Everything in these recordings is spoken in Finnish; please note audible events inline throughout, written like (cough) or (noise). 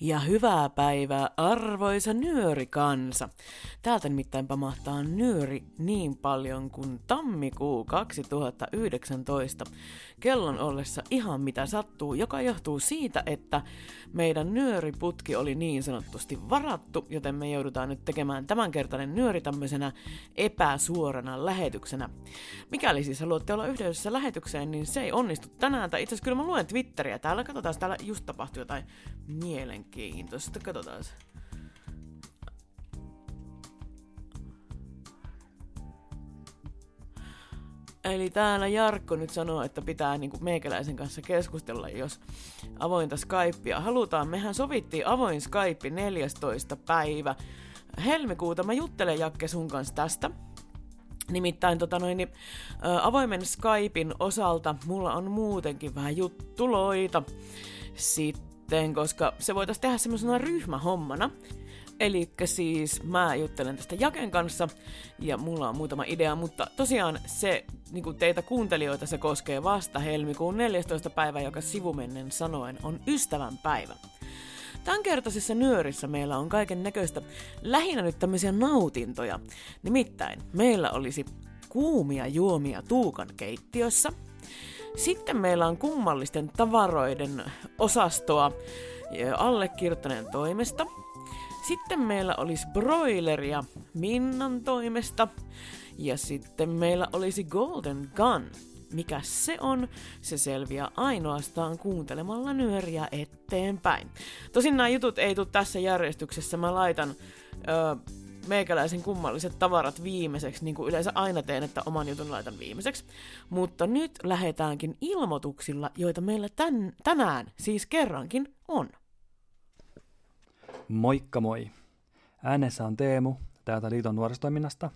Ja hyvää päivää, arvoisa nyörikansa. Täältä nimittäin pamahtaa nyöri niin paljon kuin tammikuu 2019. Kellon ollessa ihan mitä sattuu, joka johtuu siitä, että meidän nyöriputki oli niin sanottusti varattu, joten me joudutaan nyt tekemään tämänkertainen nyöri tämmöisenä epäsuorana lähetyksenä. Mikäli siis haluatte olla yhteydessä lähetykseen, niin se ei onnistu tänään, tai itse asiassa kyllä mä luen Twitteriä täällä, katsotaan, täällä just tapahtui jotain mielenkiintoista mielenkiintoista. Katsotaan. Eli täällä Jarkko nyt sanoo, että pitää niinku meikäläisen kanssa keskustella, jos avointa Skypea halutaan. Mehän sovittiin avoin Skype 14. päivä helmikuuta. Mä juttelen Jakke sun kanssa tästä. Nimittäin tota noin, niin, ä, avoimen Skypein osalta mulla on muutenkin vähän juttuloita. Sitten sitten, koska se voitaisiin tehdä semmoisena ryhmähommana. Eli siis mä juttelen tästä Jaken kanssa ja mulla on muutama idea, mutta tosiaan se niin teitä kuuntelijoita se koskee vasta helmikuun 14. päivä, joka sivumennen sanoen on ystävän päivä. Tämänkertaisessa nyörissä meillä on kaiken näköistä, lähinnä nyt tämmöisiä nautintoja. Nimittäin meillä olisi kuumia juomia Tuukan keittiössä – sitten meillä on kummallisten tavaroiden osastoa allekirjoittaneen toimesta. Sitten meillä olisi broileria Minnan toimesta. Ja sitten meillä olisi Golden Gun. Mikä se on? Se selviää ainoastaan kuuntelemalla nyöriä eteenpäin. Tosin nämä jutut ei tule tässä järjestyksessä. Mä laitan ö, meikäläisen kummalliset tavarat viimeiseksi, niin kuin yleensä aina teen, että oman jutun laitan viimeiseksi. Mutta nyt lähdetäänkin ilmoituksilla, joita meillä tän, tänään siis kerrankin on. Moikka moi! Äänessä on Teemu täältä Liiton nuorisotoiminnasta.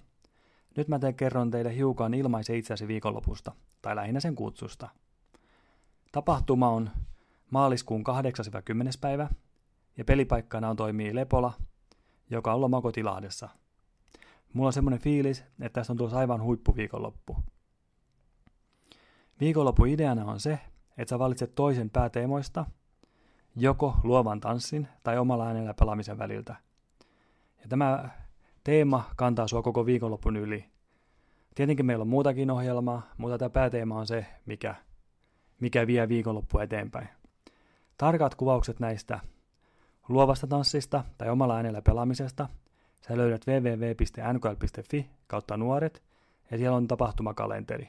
Nyt mä teen kerron teille hiukan ilmaisen itseäsi viikonlopusta, tai lähinnä sen kutsusta. Tapahtuma on maaliskuun 8-10. päivä, ja pelipaikkana on toimii Lepola – joka on lomakotilahdessa. Mulla on semmoinen fiilis, että tässä on tulossa aivan huippuviikonloppu. Viikonloppu ideana on se, että sä valitset toisen pääteemoista, joko luovan tanssin tai omalla äänellä pelaamisen väliltä. Ja tämä teema kantaa sua koko viikonloppun yli. Tietenkin meillä on muutakin ohjelmaa, mutta tämä pääteema on se, mikä, mikä vie viikonloppu eteenpäin. Tarkat kuvaukset näistä luovasta tanssista tai omalla äänellä pelaamisesta, sä löydät www.nkl.fi kautta nuoret ja siellä on tapahtumakalenteri.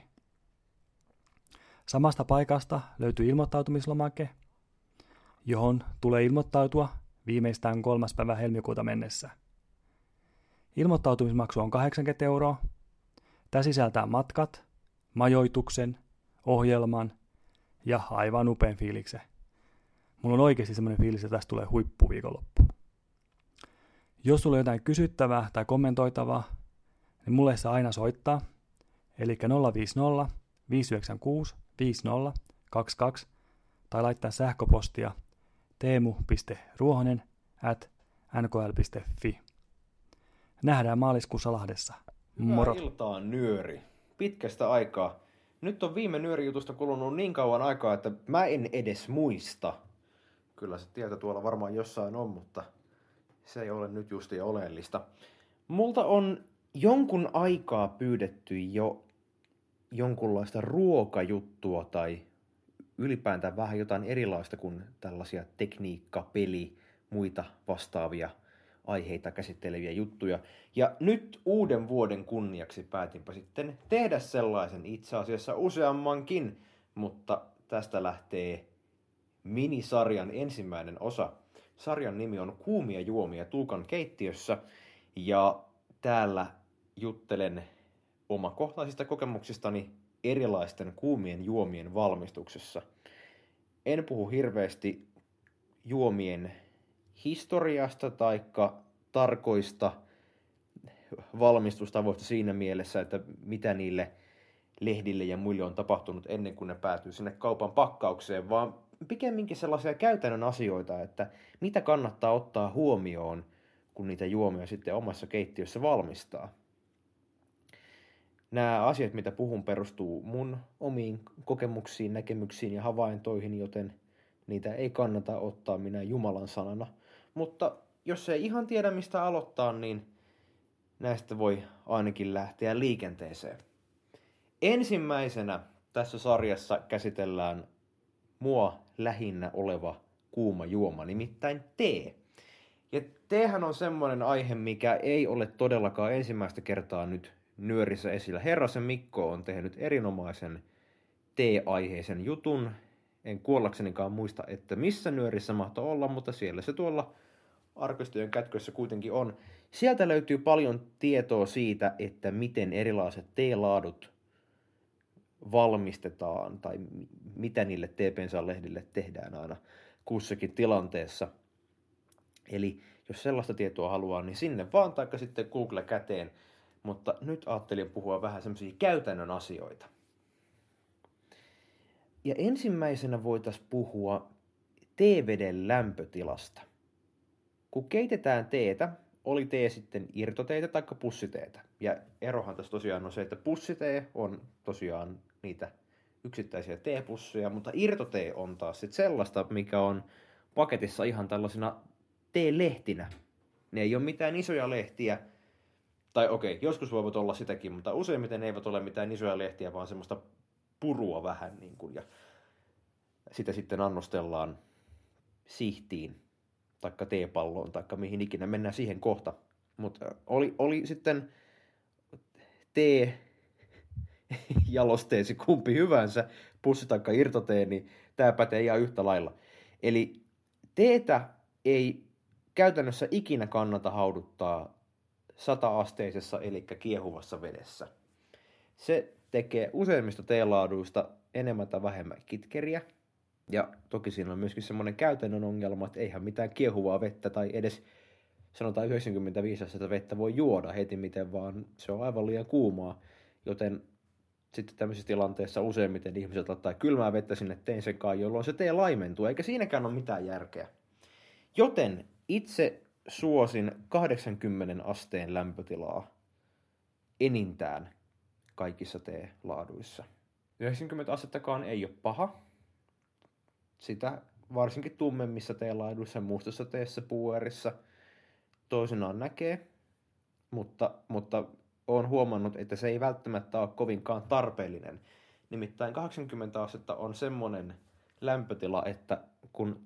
Samasta paikasta löytyy ilmoittautumislomake, johon tulee ilmoittautua viimeistään kolmas päivä helmikuuta mennessä. Ilmoittautumismaksu on 80 euroa. Tämä sisältää matkat, majoituksen, ohjelman ja aivan upean fiiliksen. Mulla on oikeasti semmoinen fiilis, että tästä tulee huippuviikonloppu. Jos sulla on jotain kysyttävää tai kommentoitavaa, niin mulle saa aina soittaa. Eli 050 596 50 22 tai laittaa sähköpostia teemu.ruohonen at nkl.fi. Nähdään maaliskuussa Lahdessa. Moro. Hyvää iltaa, nyöri. Pitkästä aikaa. Nyt on viime nyörijutusta kulunut niin kauan aikaa, että mä en edes muista, Kyllä se tieto tuolla varmaan jossain on, mutta se ei ole nyt justi oleellista. Multa on jonkun aikaa pyydetty jo jonkunlaista ruokajuttua tai ylipäätään vähän jotain erilaista kuin tällaisia tekniikka, peli, muita vastaavia aiheita käsitteleviä juttuja. Ja nyt uuden vuoden kunniaksi päätinpä sitten tehdä sellaisen itse asiassa useammankin, mutta tästä lähtee minisarjan ensimmäinen osa. Sarjan nimi on Kuumia juomia Tuukan keittiössä ja täällä juttelen omakohtaisista kokemuksistani erilaisten kuumien juomien valmistuksessa. En puhu hirveästi juomien historiasta tai tarkoista valmistustavoista siinä mielessä, että mitä niille lehdille ja muille on tapahtunut ennen kuin ne päätyy sinne kaupan pakkaukseen, vaan pikemminkin sellaisia käytännön asioita, että mitä kannattaa ottaa huomioon, kun niitä juomia sitten omassa keittiössä valmistaa. Nämä asiat, mitä puhun, perustuu mun omiin kokemuksiin, näkemyksiin ja havaintoihin, joten niitä ei kannata ottaa minä Jumalan sanana. Mutta jos ei ihan tiedä, mistä aloittaa, niin näistä voi ainakin lähteä liikenteeseen. Ensimmäisenä tässä sarjassa käsitellään mua lähinnä oleva kuuma juoma, nimittäin tee. Ja teehän on semmoinen aihe, mikä ei ole todellakaan ensimmäistä kertaa nyt nyörissä esillä. Herrasen Mikko on tehnyt erinomaisen tee-aiheisen jutun. En kuollaksenikaan muista, että missä nyörissä mahtoi olla, mutta siellä se tuolla arkistojen kätkössä kuitenkin on. Sieltä löytyy paljon tietoa siitä, että miten erilaiset teelaadut valmistetaan tai mitä niille TPNSA-lehdille tehdään aina kussakin tilanteessa. Eli jos sellaista tietoa haluaa, niin sinne vaan, taikka sitten Google käteen. Mutta nyt ajattelin puhua vähän semmoisia käytännön asioita. Ja ensimmäisenä voitaisiin puhua teeveden lämpötilasta. Kun keitetään teetä, oli tee sitten irtoteetä tai pussiteetä. Ja erohan tässä tosiaan on se, että pussitee on tosiaan niitä yksittäisiä teepusseja, mutta irtotee on taas sit sellaista, mikä on paketissa ihan tällaisina teelehtinä. Ne ei ole mitään isoja lehtiä, tai okei, joskus voivat olla sitäkin, mutta useimmiten ne eivät ole mitään isoja lehtiä, vaan semmoista purua vähän niin kuin, ja sitä sitten annostellaan sihtiin, taikka teepalloon, taikka mihin ikinä, mennään siihen kohta. Mutta oli, oli sitten tee (laughs) jalosteesi kumpi hyvänsä, pussi tai irtotee, niin tämä pätee ihan yhtä lailla. Eli teetä ei käytännössä ikinä kannata hauduttaa sata-asteisessa eli kiehuvassa vedessä. Se tekee useimmista teelaaduista enemmän tai vähemmän kitkeriä. Ja toki siinä on myöskin semmoinen käytännön ongelma, että eihän mitään kiehuvaa vettä tai edes sanotaan 95 astetta vettä voi juoda heti miten vaan. Se on aivan liian kuumaa, joten sitten tämmöisessä tilanteessa useimmiten ihmiset ottaa kylmää vettä sinne teen sekaan, jolloin se tee laimentuu, eikä siinäkään ole mitään järkeä. Joten itse suosin 80 asteen lämpötilaa enintään kaikissa teelaaduissa. 90 astettakaan ei ole paha. Sitä varsinkin tummemmissa teelaaduissa, mustassa teessä, puuerissa toisenaan näkee, mutta, mutta olen huomannut, että se ei välttämättä ole kovinkaan tarpeellinen. Nimittäin 80 astetta on semmoinen lämpötila, että kun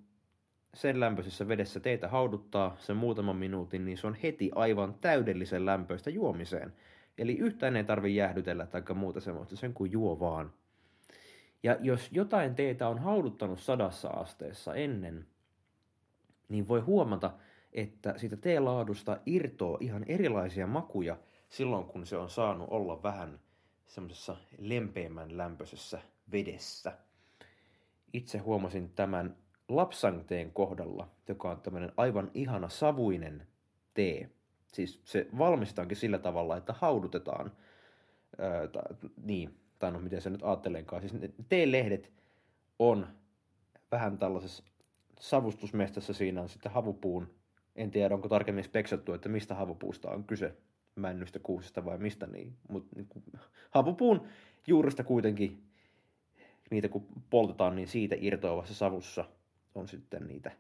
sen lämpöisessä vedessä teitä hauduttaa sen muutaman minuutin, niin se on heti aivan täydellisen lämpöistä juomiseen. Eli yhtään ei tarvi jäähdytellä tai muuta semmoista, sen kuin juo vaan. Ja jos jotain teitä on hauduttanut sadassa asteessa ennen, niin voi huomata, että siitä teelaadusta irtoo ihan erilaisia makuja silloin, kun se on saanut olla vähän semmoisessa lempeämmän lämpöisessä vedessä. Itse huomasin tämän lapsangteen kohdalla, joka on tämmöinen aivan ihana savuinen tee. Siis se valmistetaankin sillä tavalla, että haudutetaan, ää, ta, niin, tai no miten se nyt ajattelenkaan, siis ne teelehdet on vähän tällaisessa savustusmestassa, siinä on sitten havupuun, en tiedä onko tarkemmin speksattu, että mistä havupuusta on kyse, männystä, kuusesta vai mistä niin, mutta niin havupuun juuresta kuitenkin niitä kun poltetaan, niin siitä irtoavassa savussa on sitten niitä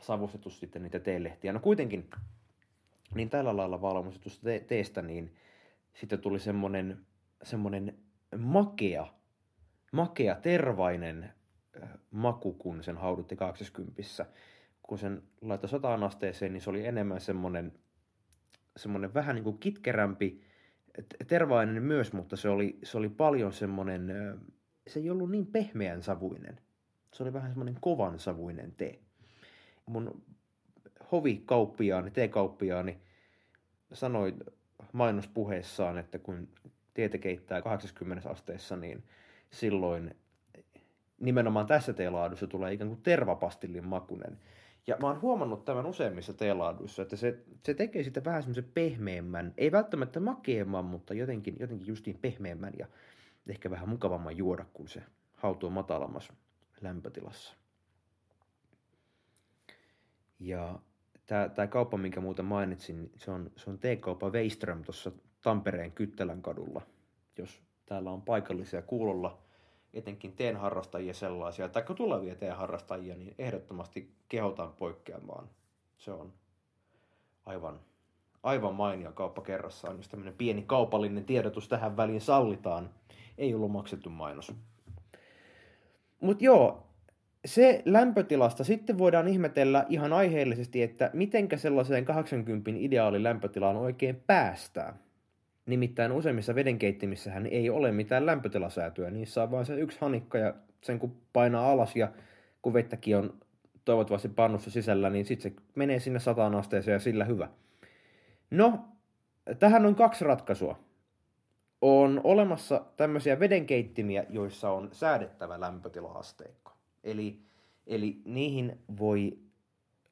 savustettu sitten niitä teelehtiä. No kuitenkin, niin tällä lailla valmistetusta te- teestä, niin sitten tuli semmonen, semmonen makea, makea, tervainen maku, kun sen haudutti 80. Kun sen laittoi sataan asteeseen, niin se oli enemmän semmonen, semmonen vähän niin kuin kitkerämpi, tervainen myös, mutta se oli, se oli paljon semmonen, se ei ollut niin pehmeän savuinen. Se oli vähän semmoinen kovan savuinen tee. Mun hovikauppiaani, teekauppiaani sanoi mainospuheessaan, että kun teetä keittää 80 asteessa, niin silloin nimenomaan tässä teelaadussa tulee ikään kuin tervapastillin makunen. Ja mä oon huomannut tämän useimmissa teelaaduissa, että se, se tekee sitä vähän semmoisen pehmeämmän, ei välttämättä makeamman, mutta jotenkin, jotenkin justiin pehmeämmän ja ehkä vähän mukavamman juoda, kun se hautuu matalammassa lämpötilassa. Ja tämä, kauppa, minkä muuten mainitsin, se on, se on T-kauppa Veiström tuossa Tampereen Kyttelän kadulla. Jos täällä on paikallisia kuulolla, etenkin teenharrastajia sellaisia, tai tulevia teenharrastajia, niin ehdottomasti kehotan poikkeamaan. Se on aivan, aivan mainio kauppa kerrassaan, jos tämmöinen pieni kaupallinen tiedotus tähän väliin sallitaan. Ei ollut maksettu mainos. Mutta joo, se lämpötilasta sitten voidaan ihmetellä ihan aiheellisesti, että mitenkä sellaiseen 80 ideaali lämpötilaan oikein päästään. Nimittäin useimmissa vedenkeittimissä ei ole mitään lämpötilasäätöä, niissä on vain se yksi hanikka ja sen kun painaa alas ja kun vettäkin on toivottavasti pannussa sisällä, niin sitten se menee sinne sataan asteeseen ja sillä hyvä. No, tähän on kaksi ratkaisua. On olemassa tämmöisiä vedenkeittimiä, joissa on säädettävä lämpötilaasteikko. Eli, eli niihin voi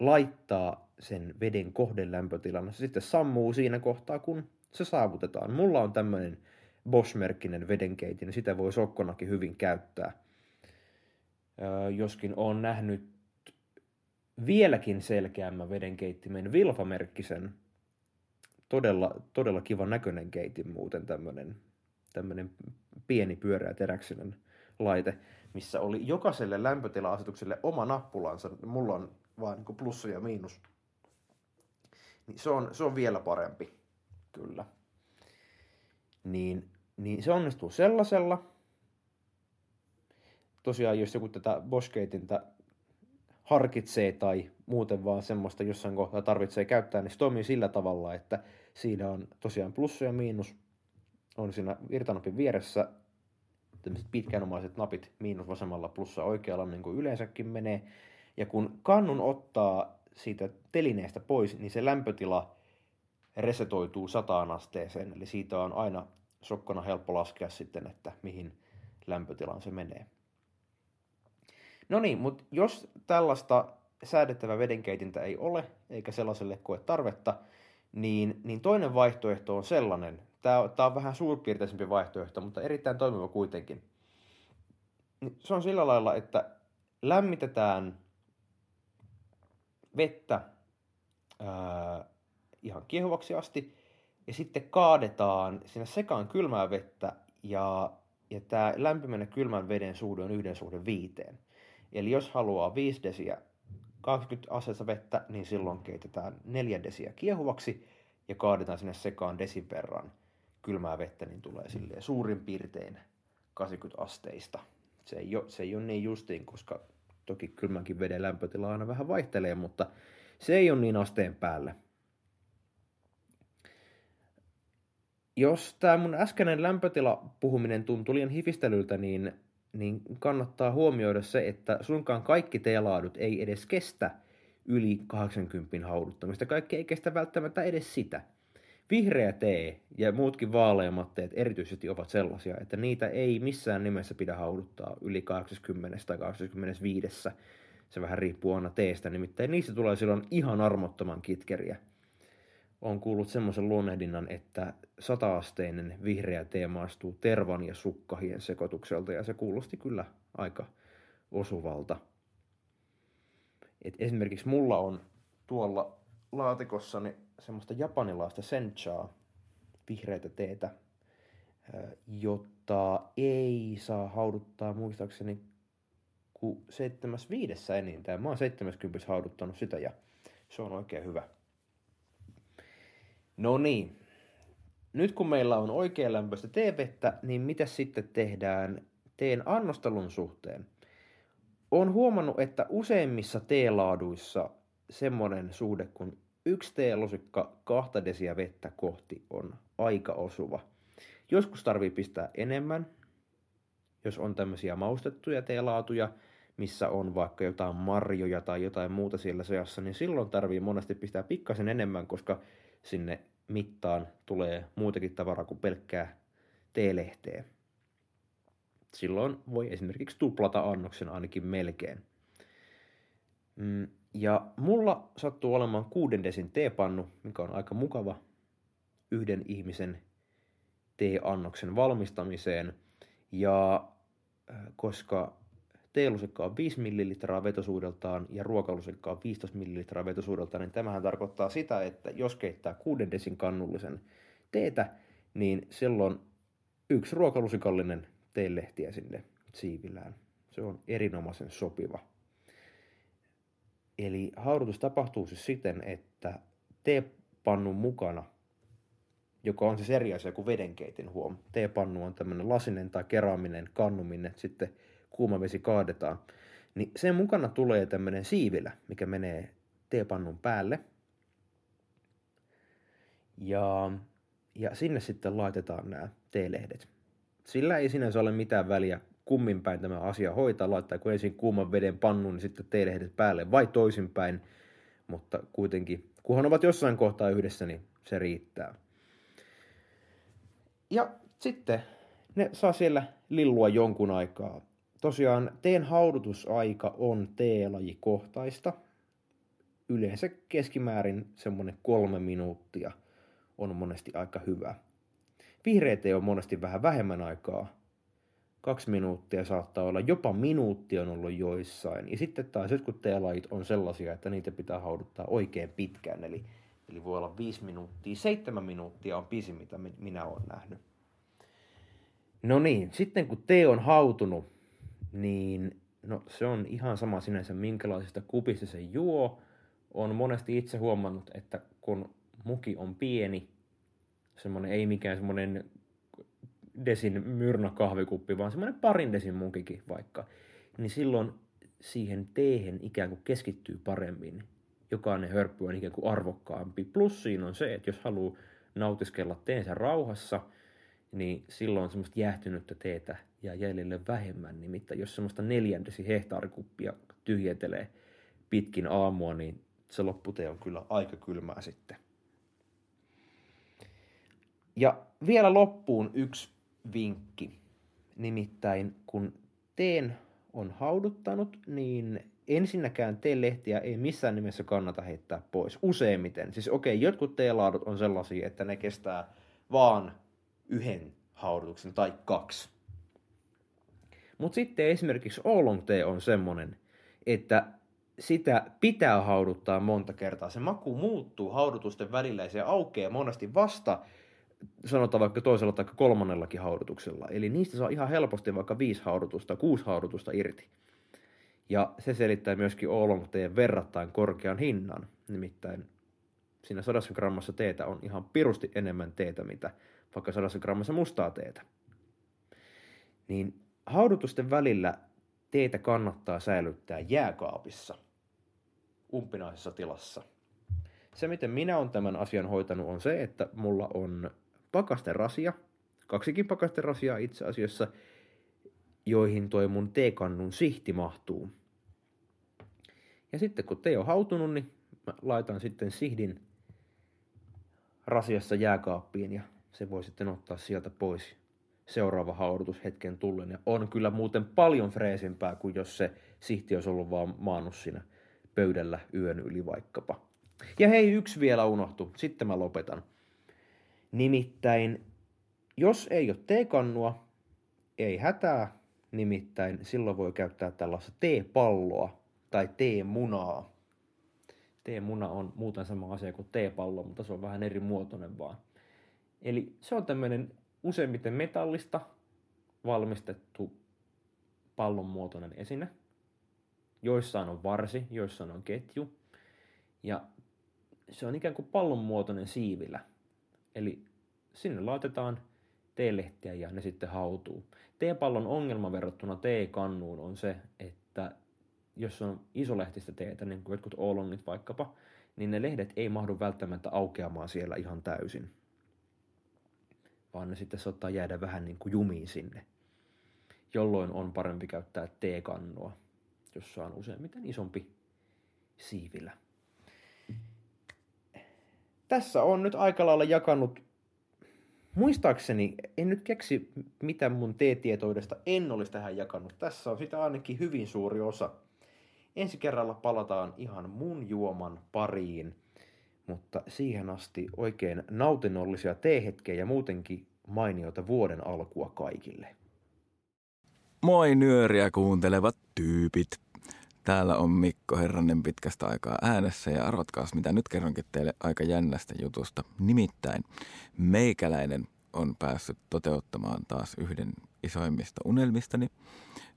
laittaa sen veden kohdelämpötilan. Se sitten sammuu siinä kohtaa, kun se saavutetaan. Mulla on tämmöinen Bosch-merkkinen vedenkeitin, sitä voi sokkonakin hyvin käyttää. Öö, joskin on nähnyt vieläkin selkeämmän vedenkeittimen Vilfa-merkkisen, todella, todella kivan näköinen keitin muuten tämmöinen, tämmöinen pieni pyöreä teräksinen laite, missä oli jokaiselle lämpötila-asetukselle oma nappulansa. Mulla on vain niin plussi ja miinus. Niin se, on, se on vielä parempi, kyllä. Niin, niin se onnistuu sellaisella. Tosiaan, jos joku tätä Bosch-keitintä harkitsee tai muuten vaan semmoista jossain kohtaa tarvitsee käyttää, niin se toimii sillä tavalla, että siinä on tosiaan plussa ja miinus, on siinä virtanapin vieressä tämmöiset pitkänomaiset napit miinus vasemmalla plussa oikealla niin kuin yleensäkin menee. Ja kun kannun ottaa siitä telineestä pois, niin se lämpötila resetoituu sataan asteeseen, eli siitä on aina sokkona helppo laskea sitten, että mihin lämpötilaan se menee. No niin, mutta jos tällaista säädettävää vedenkeitintä ei ole, eikä sellaiselle koe tarvetta, niin, niin toinen vaihtoehto on sellainen, tämä, tämä on vähän suurpiirteisempi vaihtoehto, mutta erittäin toimiva kuitenkin. Se on sillä lailla, että lämmitetään vettä ää, ihan kiehuvaksi asti ja sitten kaadetaan sinne sekaan kylmää vettä ja, ja tämä lämpimän ja kylmän veden suhde on yhden suhde viiteen. Eli jos haluaa 5 desiä 20 asteista vettä, niin silloin keitetään 4 desiä kiehuvaksi ja kaadetaan sinne sekaan desin verran kylmää vettä, niin tulee silleen suurin piirtein 80 asteista. Se ei, ole, se ei ole niin justiin, koska toki kylmänkin veden lämpötila aina vähän vaihtelee, mutta se ei ole niin asteen päällä. Jos tämä mun äskeinen lämpötila puhuminen tuntui liian hifistelyltä, niin niin kannattaa huomioida se, että sunkaan kaikki teelaadut ei edes kestä yli 80 hauduttamista. Kaikki ei kestä välttämättä edes sitä. Vihreä tee ja muutkin vaaleammat teet erityisesti ovat sellaisia, että niitä ei missään nimessä pidä hauduttaa yli 80 tai 85. Se vähän riippuu aina teestä, nimittäin niistä tulee silloin ihan armottoman kitkeriä on kuullut semmoisen luonnehdinnan, että sataasteinen vihreä tee maistuu tervan ja sukkahien sekoitukselta, ja se kuulosti kyllä aika osuvalta. Et esimerkiksi mulla on tuolla laatikossani semmoista japanilaista senchaa, vihreitä teetä, jota ei saa hauduttaa muistaakseni kuin 75 enintään. Mä oon 70 hauduttanut sitä ja se on oikein hyvä. No niin. Nyt kun meillä on oikean lämpöistä teevettä, niin mitä sitten tehdään teen annostelun suhteen? Olen huomannut, että useimmissa teelaaduissa semmoinen suhde kun yksi teelusikka kahta desiä vettä kohti on aika osuva. Joskus tarvii pistää enemmän, jos on tämmöisiä maustettuja teelaatuja, missä on vaikka jotain marjoja tai jotain muuta siellä seassa, niin silloin tarvii monesti pistää pikkasen enemmän, koska sinne mittaan tulee muutakin tavaraa kuin pelkkää teelehteä. Silloin voi esimerkiksi tuplata annoksen ainakin melkein. Mm, ja mulla sattuu olemaan kuuden desin teepannu, mikä on aika mukava yhden ihmisen teeannoksen valmistamiseen. Ja äh, koska teelusikka on 5 ml vetosuudeltaan ja ruokalusikka on 15 ml vetosuudeltaan, niin tämähän tarkoittaa sitä, että jos keittää 6 desin kannullisen teetä, niin silloin yksi ruokalusikallinen teelehtiä sinne siivillään. Se on erinomaisen sopiva. Eli haudutus tapahtuu siis siten, että teepannun mukana, joka on siis eri asia kuin vedenkeitin huom. Teepannu on tämmöinen lasinen tai keraaminen kannu, minne sitten kuuma vesi kaadetaan. Niin sen mukana tulee tämmöinen siivilä, mikä menee teepannun päälle. Ja, ja sinne sitten laitetaan nämä teelehdet. Sillä ei sinänsä ole mitään väliä, kummin päin tämä asia hoitaa, laittaako ensin kuuman veden pannun, niin sitten teelehdet päälle vai toisinpäin. Mutta kuitenkin, kunhan ovat jossain kohtaa yhdessä, niin se riittää. Ja sitten ne saa siellä lillua jonkun aikaa. Tosiaan teen haudutusaika on teelajikohtaista. Yleensä keskimäärin semmoinen kolme minuuttia on monesti aika hyvä. Vihreä tee on monesti vähän vähemmän aikaa, kaksi minuuttia saattaa olla, jopa minuutti on ollut joissain. Ja sitten taas jotkut teelajit on sellaisia, että niitä pitää hauduttaa oikein pitkään, eli, eli voi olla viisi minuuttia, seitsemän minuuttia on pisin, mitä minä olen nähnyt. No niin, sitten kun tee on hautunut, niin no se on ihan sama sinänsä, minkälaisesta kupista se juo. On monesti itse huomannut, että kun muki on pieni, semmoinen ei mikään semmoinen desin myrna kahvikuppi, vaan semmoinen parin desin munkikin vaikka, niin silloin siihen teehen ikään kuin keskittyy paremmin. Jokainen hörppy on ikään kuin arvokkaampi. Plus siinä on se, että jos haluaa nautiskella teensä rauhassa, niin silloin semmoista jäähtynyttä teetä ja jäljelle vähemmän. Nimittäin jos semmoista neljändesi hehtaarikuppia tyhjentelee pitkin aamua, niin se lopputee on kyllä aika kylmää sitten. Ja vielä loppuun yksi vinkki. Nimittäin kun teen on hauduttanut, niin ensinnäkään teelehtiä ei missään nimessä kannata heittää pois. Useimmiten. Siis okei, okay, jotkut teelaadut on sellaisia, että ne kestää vaan yhden haudutuksen tai kaksi. Mutta sitten esimerkiksi oolong tee on semmonen, että sitä pitää hauduttaa monta kertaa. Se maku muuttuu haudutusten välillä ja se aukeaa monesti vasta sanotaan vaikka toisella tai kolmannellakin haudutuksella. Eli niistä saa ihan helposti vaikka viisi haudutusta, kuusi haudutusta irti. Ja se selittää myöskin oolong teen verrattain korkean hinnan. Nimittäin siinä sadassa grammassa teetä on ihan pirusti enemmän teetä, mitä vaikka sadassa grammassa mustaa teetä. Niin haudutusten välillä teetä kannattaa säilyttää jääkaapissa, umpinaisessa tilassa. Se, miten minä olen tämän asian hoitanut, on se, että mulla on pakasterasia, kaksikin pakasterasia itse asiassa, joihin toi mun teekannun sihti mahtuu. Ja sitten kun tee on hautunut, niin mä laitan sitten sihdin rasiassa jääkaappiin ja se voi sitten ottaa sieltä pois seuraava haudutus hetken tullen. Ja on kyllä muuten paljon freesimpää kuin jos se sihti olisi ollut vaan maannut siinä pöydällä yön yli vaikkapa. Ja hei, yksi vielä unohtu, sitten mä lopetan. Nimittäin, jos ei ole teekannua, ei hätää, nimittäin silloin voi käyttää tällaista teepalloa tai teemunaa. Teemuna on muuten sama asia kuin teepallo, mutta se on vähän eri muotoinen vaan. Eli se on tämmöinen useimmiten metallista valmistettu pallon muotoinen esine. Joissain on varsi, joissain on ketju. Ja se on ikään kuin pallon muotoinen siivilä. Eli sinne laitetaan teelehtiä ja ne sitten hautuu. Teepallon ongelma verrattuna teekannuun on se, että jos on isolehtistä teetä, niin kuin jotkut oolongit vaikkapa, niin ne lehdet ei mahdu välttämättä aukeamaan siellä ihan täysin. Vaan ne sitten saattaa jäädä vähän niin kuin jumiin sinne. Jolloin on parempi käyttää teekannua, jossa on useimmiten isompi siivilä tässä on nyt aika lailla jakanut, muistaakseni, en nyt keksi mitä mun teetietoudesta en olisi tähän jakanut. Tässä on sitä ainakin hyvin suuri osa. Ensi kerralla palataan ihan mun juoman pariin, mutta siihen asti oikein nautinnollisia teehetkejä ja muutenkin mainiota vuoden alkua kaikille. Moi nyöriä kuuntelevat tyypit. Täällä on Mikko Herranen pitkästä aikaa äänessä ja arvatkaas mitä nyt kerronkin teille aika jännästä jutusta. Nimittäin meikäläinen on päässyt toteuttamaan taas yhden isoimmista unelmistani.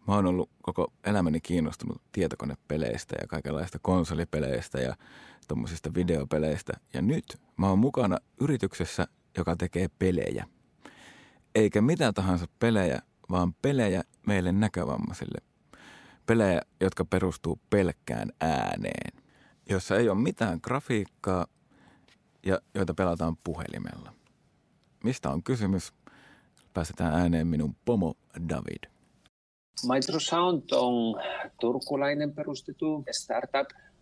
Mä oon ollut koko elämäni kiinnostunut tietokonepeleistä ja kaikenlaista konsolipeleistä ja tuommoisista videopeleistä. Ja nyt mä oon mukana yrityksessä, joka tekee pelejä. Eikä mitä tahansa pelejä, vaan pelejä meille näkövammaisille. Pelejä, jotka perustuu pelkkään ääneen, jossa ei ole mitään grafiikkaa ja joita pelataan puhelimella. Mistä on kysymys? Päästetään ääneen minun pomo David. Microsound on turkulainen perustettu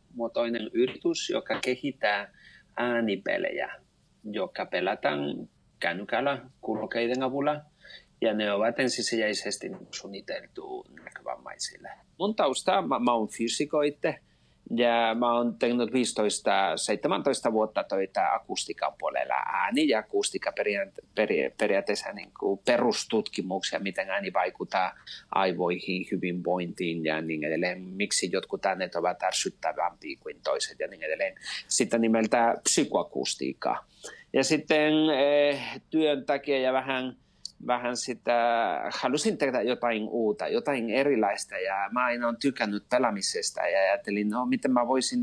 startup-muotoinen yritys, joka kehittää äänipelejä, joka pelataan kännykällä kulkeiden avulla. Ja ne ovat ensisijaisesti suunniteltu näkövammaisille. Mun tausta, mä, mä oon fysiko itse, ja mä oon tehnyt 15-17 vuotta töitä akustiikan puolella ääni ja akustiikka periaatteessa niin perustutkimuksia, miten ääni vaikuttaa aivoihin, hyvinvointiin ja niin edelleen. Miksi jotkut äänet ovat ärsyttävämpiä kuin toiset ja niin edelleen. Sitten nimeltä psykoakustiikka. Ja sitten eh, työn takia ja vähän – vähän sitä, halusin tehdä jotain uutta, jotain erilaista ja mä aina olen tykännyt pelaamisesta ja ajattelin, no miten mä voisin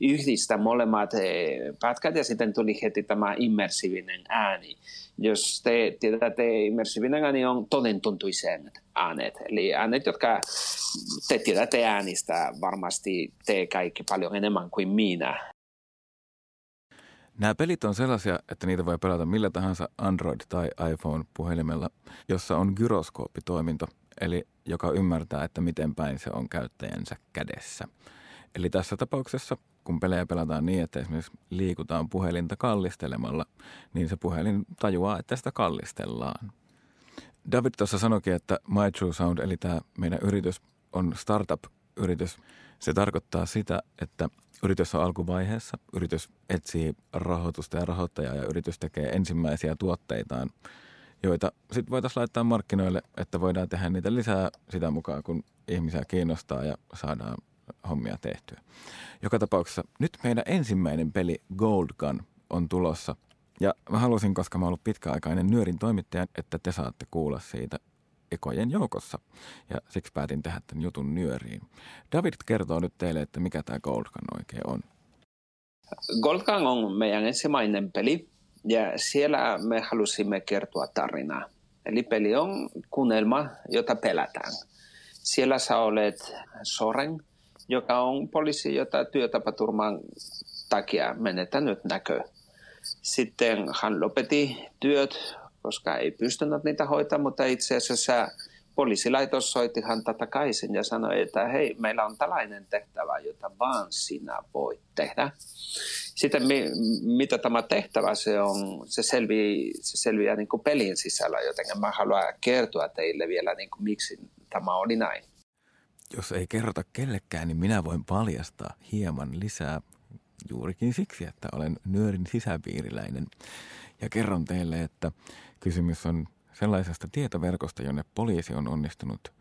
yhdistää molemmat eh, pätkät ja sitten tuli heti tämä immersiivinen ääni. Jos te tiedätte, immersiivinen ääni on todentuntuisen äänet, eli äänet, jotka te tiedätte äänistä varmasti te kaikki paljon enemmän kuin minä. Nämä pelit on sellaisia, että niitä voi pelata millä tahansa Android- tai iPhone-puhelimella, jossa on gyroskooppitoiminto, eli joka ymmärtää, että miten päin se on käyttäjänsä kädessä. Eli tässä tapauksessa, kun pelejä pelataan niin, että esimerkiksi liikutaan puhelinta kallistelemalla, niin se puhelin tajuaa, että sitä kallistellaan. David tuossa sanoikin, että My True Sound, eli tämä meidän yritys, on startup-yritys. Se tarkoittaa sitä, että Yritys on alkuvaiheessa, yritys etsii rahoitusta ja rahoittajaa ja yritys tekee ensimmäisiä tuotteitaan, joita sitten voitaisiin laittaa markkinoille, että voidaan tehdä niitä lisää sitä mukaan, kun ihmisiä kiinnostaa ja saadaan hommia tehtyä. Joka tapauksessa nyt meidän ensimmäinen peli Gold Gun on tulossa. Ja mä halusin, koska mä oon ollut pitkäaikainen nyörin toimittaja, että te saatte kuulla siitä ekojen joukossa. Ja siksi päätin tehdä tämän jutun nyöriin. David kertoo nyt teille, että mikä tämä Goldgun oikein on. Goldgun on meidän ensimmäinen peli ja siellä me halusimme kertoa tarinaa. Eli peli on kuunnelma, jota pelätään. Siellä sä olet Soren, joka on poliisi, jota työtapaturman takia menettänyt näkö. Sitten hän lopetti työt koska ei pystynyt niitä hoitamaan, mutta itse asiassa poliisilaitos soitti häntä takaisin ja sanoi, että hei, meillä on tällainen tehtävä, jota vaan sinä voit tehdä. Sitten mi, mitä tämä tehtävä se on, se selviää, se selviää niin kuin pelin sisällä, joten mä haluan kertoa teille vielä, niin kuin, miksi tämä oli näin. Jos ei kerrota kellekään, niin minä voin paljastaa hieman lisää juurikin siksi, että olen nyörin sisäpiiriläinen. Ja kerron teille, että Kysymys on sellaisesta tietoverkosta, jonne poliisi on onnistunut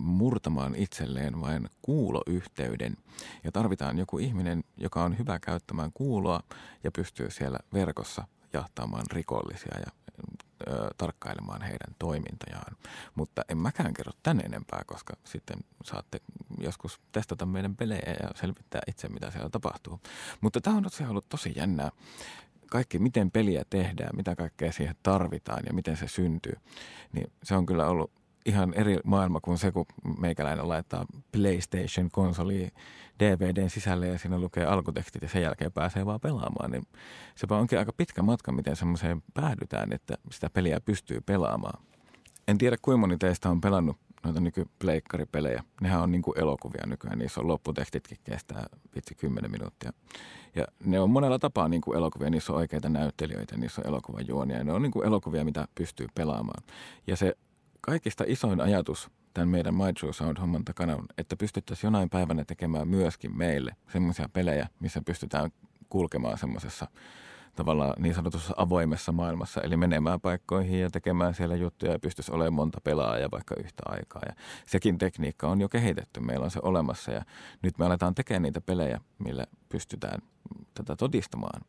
murtamaan itselleen vain kuuloyhteyden. Ja tarvitaan joku ihminen, joka on hyvä käyttämään kuuloa ja pystyy siellä verkossa jahtaamaan rikollisia ja ö, tarkkailemaan heidän toimintojaan. Mutta en mäkään kerro tän enempää, koska sitten saatte joskus testata meidän pelejä ja selvittää itse, mitä siellä tapahtuu. Mutta tämä on ollut tosi jännää kaikki, miten peliä tehdään, mitä kaikkea siihen tarvitaan ja miten se syntyy, niin se on kyllä ollut ihan eri maailma kuin se, kun meikäläinen laittaa PlayStation-konsoli DVDn sisälle ja siinä lukee alkutekstit ja sen jälkeen pääsee vaan pelaamaan. Niin se onkin aika pitkä matka, miten semmoiseen päädytään, että sitä peliä pystyy pelaamaan. En tiedä, kuinka moni teistä on pelannut noita nykypleikkaripelejä. Nehän on niin kuin elokuvia nykyään, niissä on lopputekstitkin kestää vitsi 10 minuuttia. Ja ne on monella tapaa niin kuin elokuvia, niissä on oikeita näyttelijöitä, niissä on elokuvan juonia ja ne on niin kuin elokuvia, mitä pystyy pelaamaan. Ja se kaikista isoin ajatus tämän meidän My True Sound-homman takana on, että pystyttäisiin jonain päivänä tekemään myöskin meille semmoisia pelejä, missä pystytään kulkemaan semmoisessa tavallaan niin sanotussa avoimessa maailmassa, eli menemään paikkoihin ja tekemään siellä juttuja ja pystyisi olemaan monta pelaajaa vaikka yhtä aikaa. Ja sekin tekniikka on jo kehitetty, meillä on se olemassa ja nyt me aletaan tekemään niitä pelejä, millä pystytään tätä todistamaan.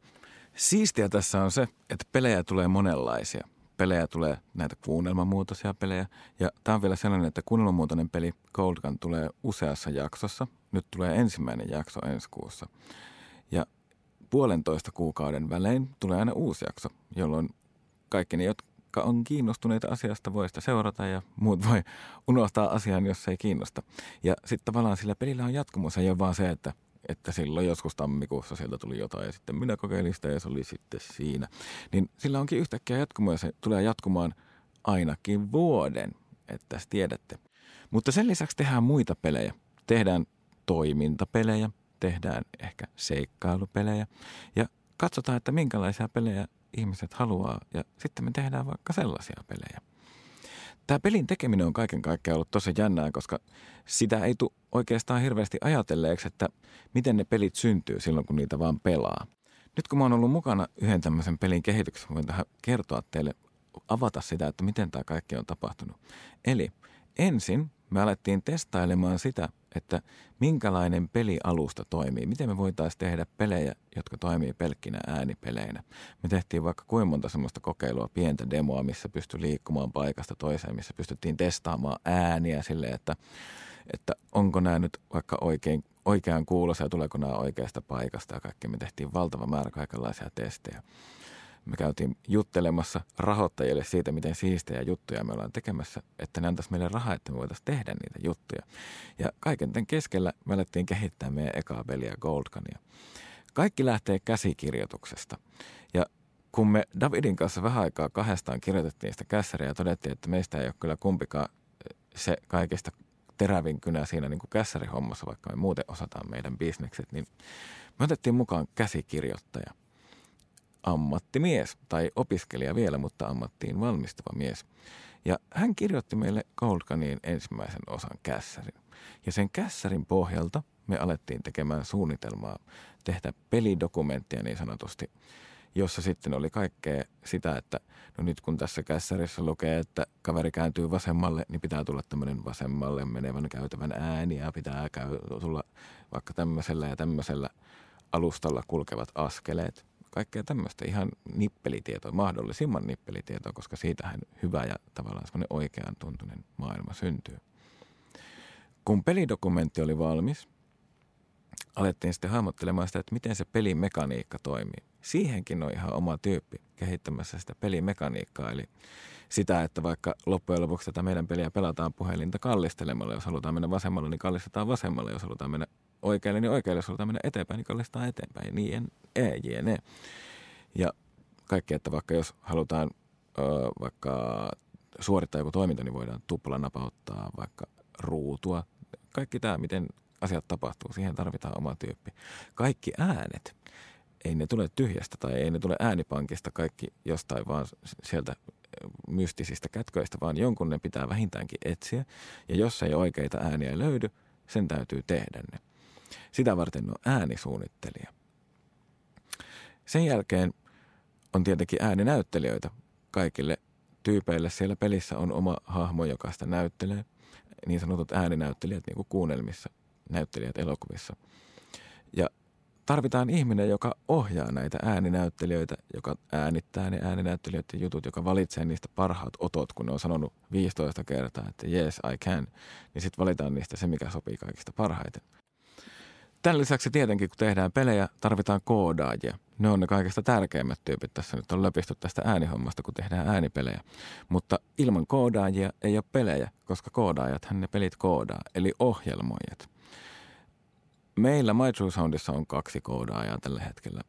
Siistiä tässä on se, että pelejä tulee monenlaisia. Pelejä tulee näitä kuunnelmamuotoisia pelejä. Ja tämä on vielä sellainen, että kuunnelmamuotoinen peli Cold Gun tulee useassa jaksossa. Nyt tulee ensimmäinen jakso ensi kuussa. Ja puolentoista kuukauden välein tulee aina uusi jakso, jolloin kaikki ne, jotka on kiinnostuneita asiasta, voi sitä seurata ja muut voi unohtaa asian, jos se ei kiinnosta. Ja sitten tavallaan sillä pelillä on jatkumus, ei ole vaan se, että että silloin joskus tammikuussa sieltä tuli jotain ja sitten minä kokeilin sitä ja se oli sitten siinä. Niin sillä onkin yhtäkkiä jatkumo ja se tulee jatkumaan ainakin vuoden, että tiedätte. Mutta sen lisäksi tehdään muita pelejä. Tehdään toimintapelejä, tehdään ehkä seikkailupelejä ja katsotaan, että minkälaisia pelejä ihmiset haluaa ja sitten me tehdään vaikka sellaisia pelejä. Tämä pelin tekeminen on kaiken kaikkiaan ollut tosi jännää, koska sitä ei tule oikeastaan hirveästi ajatelleeksi, että miten ne pelit syntyy silloin, kun niitä vaan pelaa. Nyt kun mä oon ollut mukana yhden tämmöisen pelin kehityksessä, voin tähän kertoa teille, avata sitä, että miten tämä kaikki on tapahtunut. Eli ensin me alettiin testailemaan sitä, että minkälainen pelialusta toimii. Miten me voitaisiin tehdä pelejä, jotka toimii pelkkinä äänipeleinä. Me tehtiin vaikka kuinka monta semmoista kokeilua, pientä demoa, missä pystyi liikkumaan paikasta toiseen, missä pystyttiin testaamaan ääniä sille, että, että onko nämä nyt vaikka oikein, oikean kuulosia, tuleeko nämä oikeasta paikasta ja kaikki. Me tehtiin valtava määrä kaikenlaisia testejä me käytiin juttelemassa rahoittajille siitä, miten siistejä juttuja me ollaan tekemässä, että ne antaisi meille rahaa, että me voitaisiin tehdä niitä juttuja. Ja kaiken tämän keskellä me alettiin kehittää meidän ekaa peliä Goldkania. Kaikki lähtee käsikirjoituksesta. Ja kun me Davidin kanssa vähän aikaa kahdestaan kirjoitettiin sitä kässäriä ja todettiin, että meistä ei ole kyllä kumpikaan se kaikista terävin kynä siinä niin kuin kässärihommassa, vaikka me muuten osataan meidän bisnekset, niin me otettiin mukaan käsikirjoittaja – ammattimies tai opiskelija vielä, mutta ammattiin valmistuva mies. Ja hän kirjoitti meille Goldkaniin ensimmäisen osan kässärin. Ja sen kässärin pohjalta me alettiin tekemään suunnitelmaa tehdä pelidokumenttia niin sanotusti, jossa sitten oli kaikkea sitä, että no nyt kun tässä kässärissä lukee, että kaveri kääntyy vasemmalle, niin pitää tulla tämmöinen vasemmalle menevän käytävän ääni ja pitää käy, tulla vaikka tämmöisellä ja tämmöisellä alustalla kulkevat askeleet kaikkea tämmöistä ihan nippelitietoa, mahdollisimman nippelitietoa, koska siitähän hyvä ja tavallaan semmoinen oikean tuntunen maailma syntyy. Kun pelidokumentti oli valmis, alettiin sitten hahmottelemaan sitä, että miten se pelimekaniikka toimii. Siihenkin on ihan oma tyyppi kehittämässä sitä pelimekaniikkaa, eli sitä, että vaikka loppujen lopuksi tätä meidän peliä pelataan puhelinta kallistelemalla, jos halutaan mennä vasemmalle, niin kallistetaan vasemmalle, jos halutaan mennä oikealle, niin oikealle, halutaan mennä eteenpäin, niin kallistaa eteenpäin, ja niin e. Ja kaikki, että vaikka jos halutaan ö, vaikka suorittaa joku toiminto, niin voidaan tupla napauttaa vaikka ruutua. Kaikki tämä, miten asiat tapahtuu, siihen tarvitaan oma tyyppi. Kaikki äänet, ei ne tule tyhjästä tai ei ne tule äänipankista kaikki jostain vaan sieltä mystisistä kätköistä, vaan jonkun ne pitää vähintäänkin etsiä. Ja jos ei oikeita ääniä löydy, sen täytyy tehdä ne. Sitä varten on äänisuunnittelija. Sen jälkeen on tietenkin ääninäyttelijöitä. Kaikille tyypeille siellä pelissä on oma hahmo, joka sitä näyttelee. Niin sanotut ääninäyttelijät niin kuin kuunnelmissa, näyttelijät elokuvissa. Ja tarvitaan ihminen, joka ohjaa näitä ääninäyttelijöitä, joka äänittää ne ääninäyttelijöiden jutut, joka valitsee niistä parhaat otot, kun ne on sanonut 15 kertaa, että yes, I can, niin sitten valitaan niistä se, mikä sopii kaikista parhaiten. Tämän lisäksi tietenkin, kun tehdään pelejä, tarvitaan koodaajia. Ne on ne kaikista tärkeimmät tyypit. Tässä nyt on löpisty tästä äänihommasta, kun tehdään äänipelejä. Mutta ilman koodaajia ei ole pelejä, koska koodaajat ne pelit koodaa, eli ohjelmoijat. Meillä My True Soundissa on kaksi koodaajaa tällä hetkellä.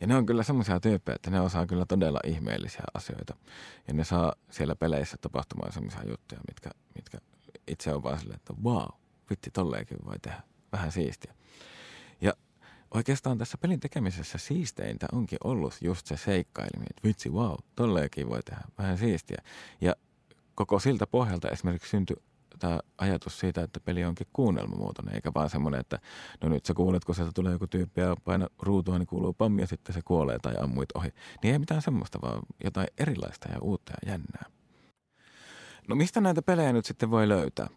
Ja ne on kyllä semmoisia tyyppejä, että ne osaa kyllä todella ihmeellisiä asioita. Ja ne saa siellä peleissä tapahtumaan semmoisia juttuja, mitkä, mitkä itse on vaan silleen, että wow, vitti tolleenkin voi tehdä. Vähän siistiä. Ja oikeastaan tässä pelin tekemisessä siisteintä onkin ollut just se seikkaileminen, että vitsi, wow, tolleenkin voi tehdä vähän siistiä. Ja koko siltä pohjalta esimerkiksi syntyi tämä ajatus siitä, että peli onkin kuunnelmamuotoinen, eikä vaan semmoinen, että no nyt sä kuulet, kun sieltä tulee joku tyyppi ja paina ruutua, niin kuuluu pommi ja sitten se kuolee tai ammuit ohi. Niin ei mitään semmoista, vaan jotain erilaista ja uutta ja jännää. No mistä näitä pelejä nyt sitten voi löytää?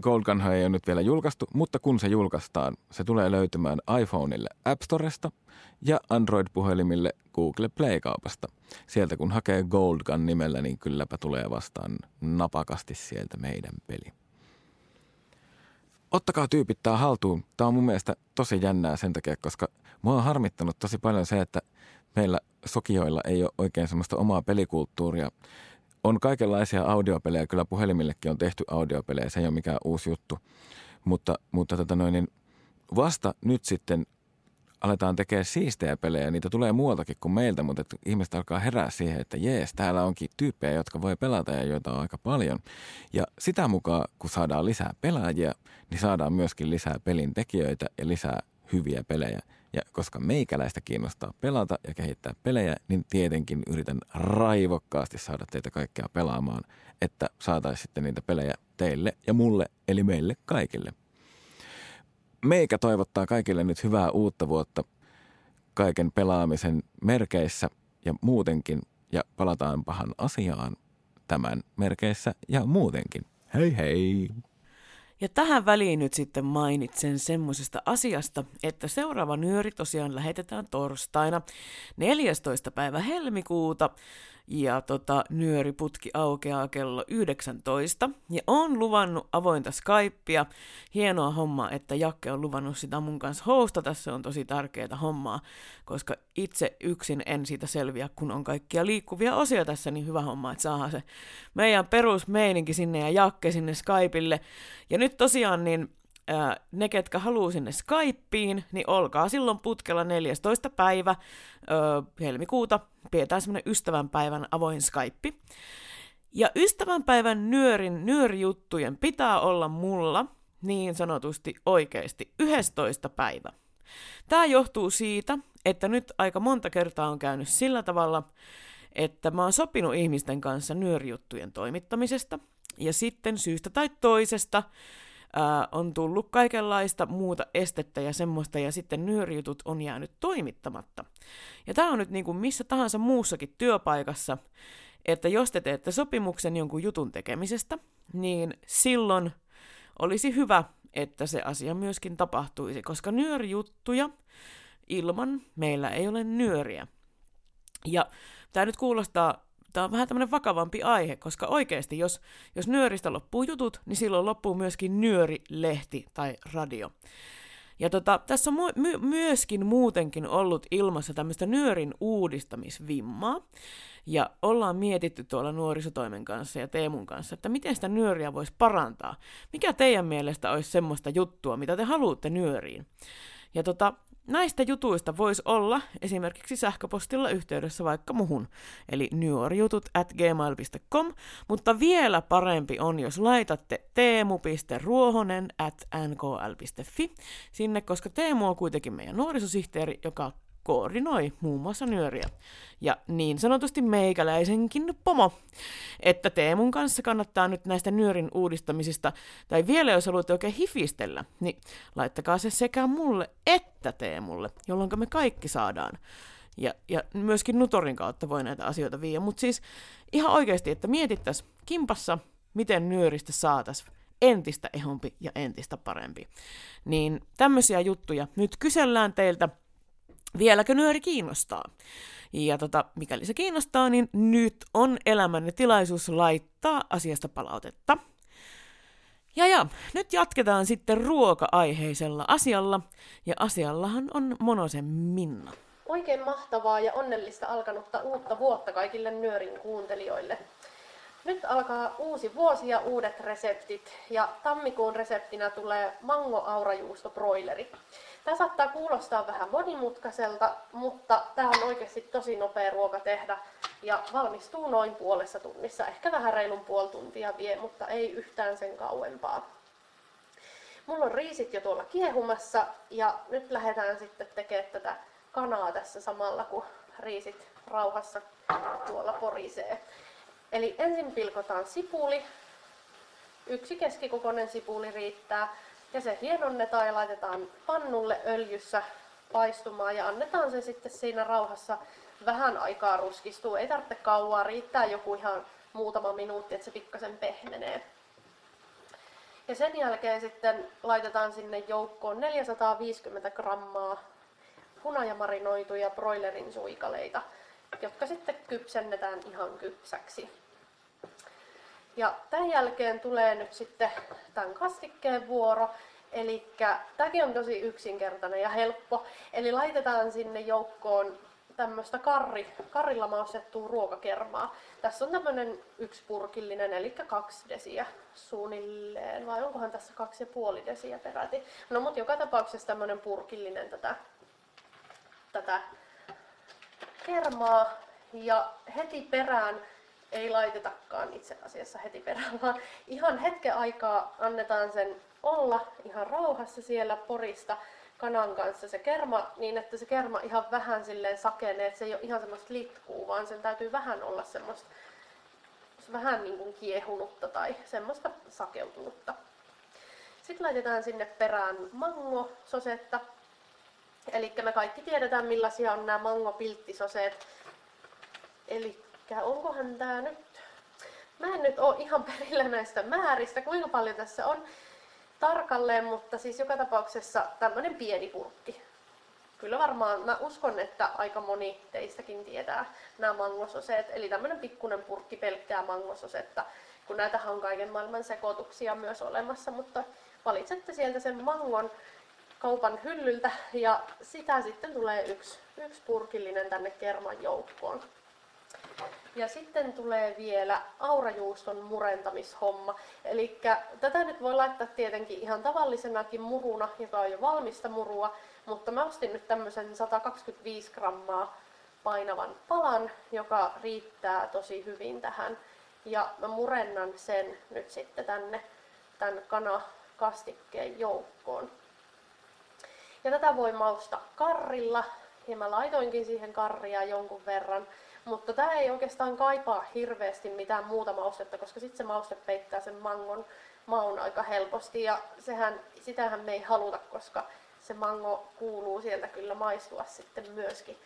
Gold ei ole nyt vielä julkaistu, mutta kun se julkaistaan, se tulee löytymään iPhoneille App Storesta ja Android-puhelimille Google Play-kaupasta. Sieltä kun hakee Gold Gun nimellä, niin kylläpä tulee vastaan napakasti sieltä meidän peli. Ottakaa tyypit tää haltuun. Tämä on mun mielestä tosi jännää sen takia, koska mua on harmittanut tosi paljon se, että meillä Sokioilla ei ole oikein semmoista omaa pelikulttuuria – on kaikenlaisia audiopelejä, kyllä puhelimillekin on tehty audiopelejä, se ei ole mikään uusi juttu. Mutta, mutta tota noin, niin vasta nyt sitten aletaan tekemään siistejä pelejä, niitä tulee muualtakin kuin meiltä, mutta että ihmiset alkaa herää siihen, että jees, täällä onkin tyyppejä, jotka voi pelata ja joita on aika paljon. Ja sitä mukaan, kun saadaan lisää pelaajia, niin saadaan myöskin lisää pelin tekijöitä ja lisää hyviä pelejä. Ja koska meikäläistä kiinnostaa pelata ja kehittää pelejä, niin tietenkin yritän raivokkaasti saada teitä kaikkea pelaamaan, että saataisiin sitten niitä pelejä teille ja mulle, eli meille kaikille. Meikä toivottaa kaikille nyt hyvää uutta vuotta kaiken pelaamisen merkeissä ja muutenkin, ja palataan pahan asiaan tämän merkeissä ja muutenkin. Hei hei! Ja tähän väliin nyt sitten mainitsen semmoisesta asiasta, että seuraava nyöri tosiaan lähetetään torstaina 14. päivä helmikuuta ja tota, nyöriputki aukeaa kello 19. Ja on luvannut avointa Skypea. Hienoa hommaa, että Jakke on luvannut sitä mun kanssa hostata. Se on tosi tärkeää hommaa, koska itse yksin en siitä selviä, kun on kaikkia liikkuvia osia tässä, niin hyvä homma, että saadaan se meidän perusmeininki sinne ja Jakke sinne Skypeille. Ja nyt tosiaan niin ne, ketkä haluaa sinne Skypeen, niin olkaa silloin putkella 14. päivä helmikuuta. Pidetään semmoinen ystävänpäivän avoin Skype. Ja ystävänpäivän nyörin, nyörijuttujen pitää olla mulla niin sanotusti oikeasti 11. päivä. Tämä johtuu siitä, että nyt aika monta kertaa on käynyt sillä tavalla, että mä oon sopinut ihmisten kanssa nyörijuttujen toimittamisesta, ja sitten syystä tai toisesta ää, on tullut kaikenlaista muuta estettä ja semmoista, ja sitten nyörijutut on jäänyt toimittamatta. Ja tämä on nyt niin kuin missä tahansa muussakin työpaikassa, että jos te teette sopimuksen jonkun jutun tekemisestä, niin silloin olisi hyvä, että se asia myöskin tapahtuisi, koska nyörijuttuja ilman meillä ei ole nyöriä. Ja tämä nyt kuulostaa tämä on vähän tämmöinen vakavampi aihe, koska oikeasti jos, jos nyöristä loppuu jutut, niin silloin loppuu myöskin nyörilehti tai radio. Ja tota, tässä on my- myöskin muutenkin ollut ilmassa tämmöistä nyörin uudistamisvimmaa. Ja ollaan mietitty tuolla nuorisotoimen kanssa ja Teemun kanssa, että miten sitä nyöriä voisi parantaa. Mikä teidän mielestä olisi semmoista juttua, mitä te haluatte nyöriin? Ja tota, Näistä jutuista voisi olla esimerkiksi sähköpostilla yhteydessä vaikka muhun, eli newyorjutut at gmail.com, mutta vielä parempi on, jos laitatte teemu.ruohonen at nkl.fi sinne, koska Teemu on kuitenkin meidän nuorisosihteeri, joka koordinoi muun muassa nyöriä. Ja niin sanotusti meikäläisenkin pomo. Että Teemun kanssa kannattaa nyt näistä nyörin uudistamisista, tai vielä jos haluatte oikein hifistellä, niin laittakaa se sekä mulle että Teemulle, jolloin me kaikki saadaan. Ja, ja myöskin Nutorin kautta voi näitä asioita viiä. Mutta siis ihan oikeasti, että mietittäisiin kimpassa, miten nyöristä saataisiin entistä ehompi ja entistä parempi. Niin tämmöisiä juttuja nyt kysellään teiltä – vieläkö nyöri kiinnostaa. Ja tota, mikäli se kiinnostaa, niin nyt on elämänne tilaisuus laittaa asiasta palautetta. Ja ja, nyt jatketaan sitten ruoka-aiheisella asialla, ja asiallahan on Monosen Minna. Oikein mahtavaa ja onnellista alkanutta uutta vuotta kaikille nyörin kuuntelijoille. Nyt alkaa uusi vuosi ja uudet reseptit, ja tammikuun reseptinä tulee mango aurajuusto broileri. Tämä saattaa kuulostaa vähän monimutkaiselta, mutta tämä on oikeasti tosi nopea ruoka tehdä ja valmistuu noin puolessa tunnissa. Ehkä vähän reilun puoli tuntia vie, mutta ei yhtään sen kauempaa. Mulla on riisit jo tuolla kiehumassa ja nyt lähdetään sitten tekemään tätä kanaa tässä samalla, kun riisit rauhassa tuolla porisee. Eli ensin pilkotaan sipuli, yksi keskikokoinen sipuli riittää. Ja se hienonnetaan ja laitetaan pannulle öljyssä paistumaan ja annetaan se sitten siinä rauhassa vähän aikaa ruskistuu. Ei tarvitse kauaa, riittää joku ihan muutama minuutti, että se pikkasen pehmenee. Ja sen jälkeen sitten laitetaan sinne joukkoon 450 grammaa hunajamarinoituja broilerin suikaleita, jotka sitten kypsennetään ihan kypsäksi. Ja tämän jälkeen tulee nyt sitten tämän kastikkeen vuoro. Eli tämäkin on tosi yksinkertainen ja helppo. Eli laitetaan sinne joukkoon tämmöistä karri, karrilla maustettua ruokakermaa. Tässä on tämmöinen yksipurkillinen, eli kaksi desiä suunnilleen, vai onkohan tässä kaksi ja puoli desiä peräti. No mutta joka tapauksessa tämmöinen purkillinen tätä, tätä kermaa. Ja heti perään ei laitetakaan itse asiassa heti perään, vaan ihan hetken aikaa annetaan sen olla ihan rauhassa siellä porista kanan kanssa se kerma, niin että se kerma ihan vähän silleen sakenee, että se ei ole ihan semmoista litkuu, vaan sen täytyy vähän olla semmoista vähän niin kuin kiehunutta tai semmoista sakeutunutta. Sitten laitetaan sinne perään mango-sosetta. Eli me kaikki tiedetään millaisia on nämä mango-pilttisoseet. Eli onkohan tää nyt... Mä en nyt ole ihan perillä näistä määristä, kuinka paljon tässä on tarkalleen, mutta siis joka tapauksessa tämmöinen pieni purkki. Kyllä varmaan, mä uskon, että aika moni teistäkin tietää nämä mangososeet, eli tämmöinen pikkunen purkki pelkkää mangososetta, kun näitä on kaiken maailman sekoituksia myös olemassa, mutta valitsette sieltä sen mangon kaupan hyllyltä ja sitä sitten tulee yksi, yksi purkillinen tänne kerman joukkoon. Ja sitten tulee vielä aurajuuston murentamishomma. Eli tätä nyt voi laittaa tietenkin ihan tavallisenakin muruna, joka on jo valmista murua, mutta mä ostin nyt tämmöisen 125 grammaa painavan palan, joka riittää tosi hyvin tähän. Ja mä murennan sen nyt sitten tänne tämän kanakastikkeen joukkoon. Ja tätä voi mausta karrilla, ja mä laitoinkin siihen karria jonkun verran. Mutta tämä ei oikeastaan kaipaa hirveästi mitään muuta maustetta, koska sitten se mauste peittää sen mangon maun aika helposti. Ja sehän, sitähän me ei haluta, koska se mango kuuluu sieltä kyllä maistua sitten myöskin.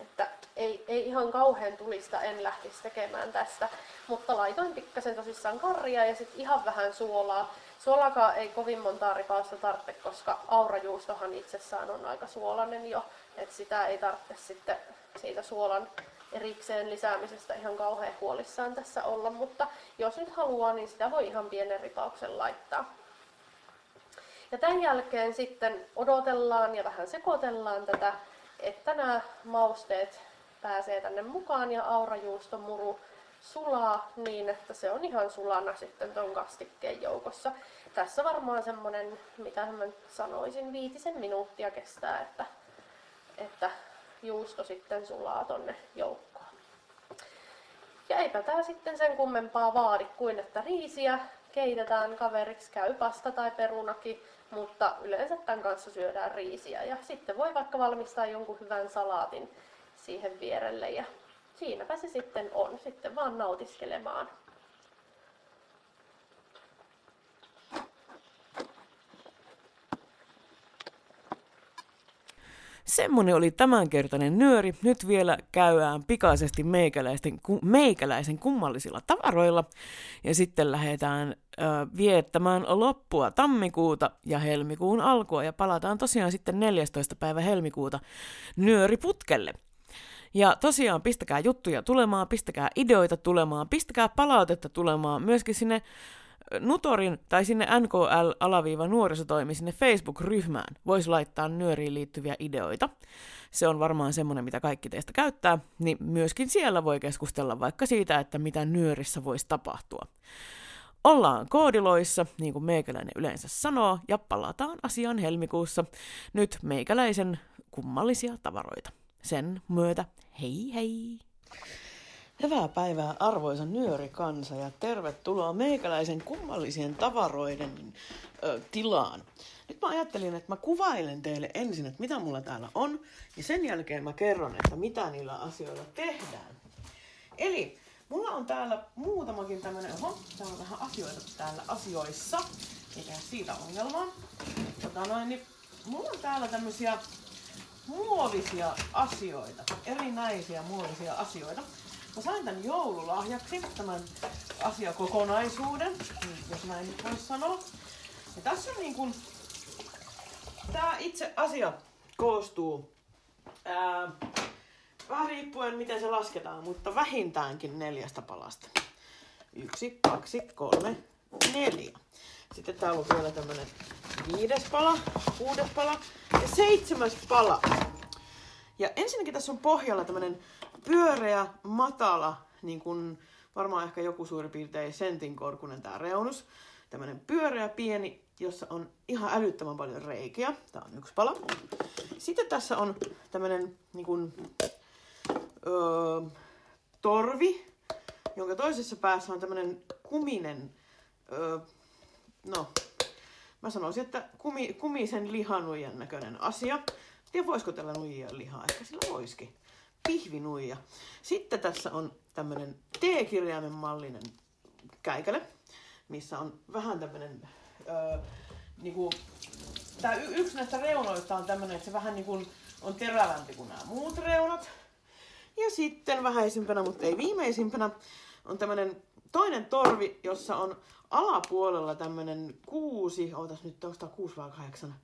Että ei, ei ihan kauhean tulista en lähtisi tekemään tästä. Mutta laitoin pikkasen tosissaan karria ja sitten ihan vähän suolaa. Suolakaan ei kovin montaa ripausta tarvitse, koska aurajuustohan itsessään on aika suolainen jo. Että sitä ei tarvitse sitten siitä suolan erikseen lisäämisestä ihan kauhean huolissaan tässä olla, mutta jos nyt haluaa, niin sitä voi ihan pienen ripauksen laittaa. Ja tämän jälkeen sitten odotellaan ja vähän sekoitellaan tätä, että nämä mausteet pääsee tänne mukaan ja aurajuustomuru sulaa niin, että se on ihan sulana sitten ton kastikkeen joukossa. Tässä varmaan semmonen, mitä mä sanoisin, viitisen minuuttia kestää, että, että juusto sitten sulaa tonne joukkoon. Ja eipä tää sitten sen kummempaa vaadi kuin että riisiä keitetään kaveriksi, käy pasta tai perunakin, mutta yleensä tämän kanssa syödään riisiä. Ja sitten voi vaikka valmistaa jonkun hyvän salaatin siihen vierelle ja siinäpä se sitten on, sitten vaan nautiskelemaan. Semmonen oli tämänkertainen nyöri. Nyt vielä käydään pikaisesti meikäläisten, ku, meikäläisen kummallisilla tavaroilla. Ja sitten lähdetään ö, viettämään loppua tammikuuta ja helmikuun alkua. Ja palataan tosiaan sitten 14. päivä helmikuuta nyöriputkelle. Ja tosiaan pistäkää juttuja tulemaan, pistäkää ideoita tulemaan, pistäkää palautetta tulemaan myöskin sinne Nutorin tai sinne NKL-nuorisotoimi sinne Facebook-ryhmään voisi laittaa nyöriin liittyviä ideoita. Se on varmaan semmoinen, mitä kaikki teistä käyttää, niin myöskin siellä voi keskustella vaikka siitä, että mitä nyörissä voisi tapahtua. Ollaan koodiloissa, niin kuin meikäläinen yleensä sanoo, ja palataan asiaan helmikuussa. Nyt meikäläisen kummallisia tavaroita. Sen myötä hei hei! Hyvää päivää arvoisa nyörikansa ja tervetuloa meikäläisen kummallisien tavaroiden ö, tilaan. Nyt mä ajattelin, että mä kuvailen teille ensin, että mitä mulla täällä on, ja sen jälkeen mä kerron, että mitä niillä asioilla tehdään. Eli Mulla on täällä muutamakin tämmönen, oho, täällä on vähän asioita täällä asioissa. Tehdä siitä ongelmaa. Tota noin, niin mulla on täällä tämmösiä muovisia asioita, erinäisiä muovisia asioita. Mä sain tän joululahjaksi, tämän asiakokonaisuuden, jos näin nyt voisi sanoa. Ja tässä on niin kuin, tää itse asia koostuu ää, vähän riippuen miten se lasketaan, mutta vähintäänkin neljästä palasta. Yksi, kaksi, kolme, neljä. Sitten täällä on vielä tämmönen viides pala, kuudes pala ja seitsemäs pala. Ja ensinnäkin tässä on pohjalla tämmönen pyöreä, matala, niin kuin varmaan ehkä joku suurin piirtein sentin korkunen tää reunus. Tämmönen pyöreä pieni, jossa on ihan älyttömän paljon reikiä. Tää on yksi pala. Sitten tässä on tämmönen niin kuin, öö, torvi, jonka toisessa päässä on tämmönen kuminen, öö, no, mä sanoisin, että kumi, kumisen lihanuijan näköinen asia. Tiedä, voisiko tällä nuijia lihaa? Ehkä sillä voisikin. Pihvinuija. Sitten tässä on tämmönen T-kirjaimen mallinen käikäle, missä on vähän tämmönen, öö, niinku, tää y- yksi näistä reunoista on tämmönen, että se vähän niinku on terävämpi kuin nämä muut reunat. Ja sitten vähäisimpänä, mutta ei viimeisimpänä, on tämmönen toinen torvi, jossa on alapuolella tämmönen kuusi, ootas nyt, onko kuusi vai kahdeksan?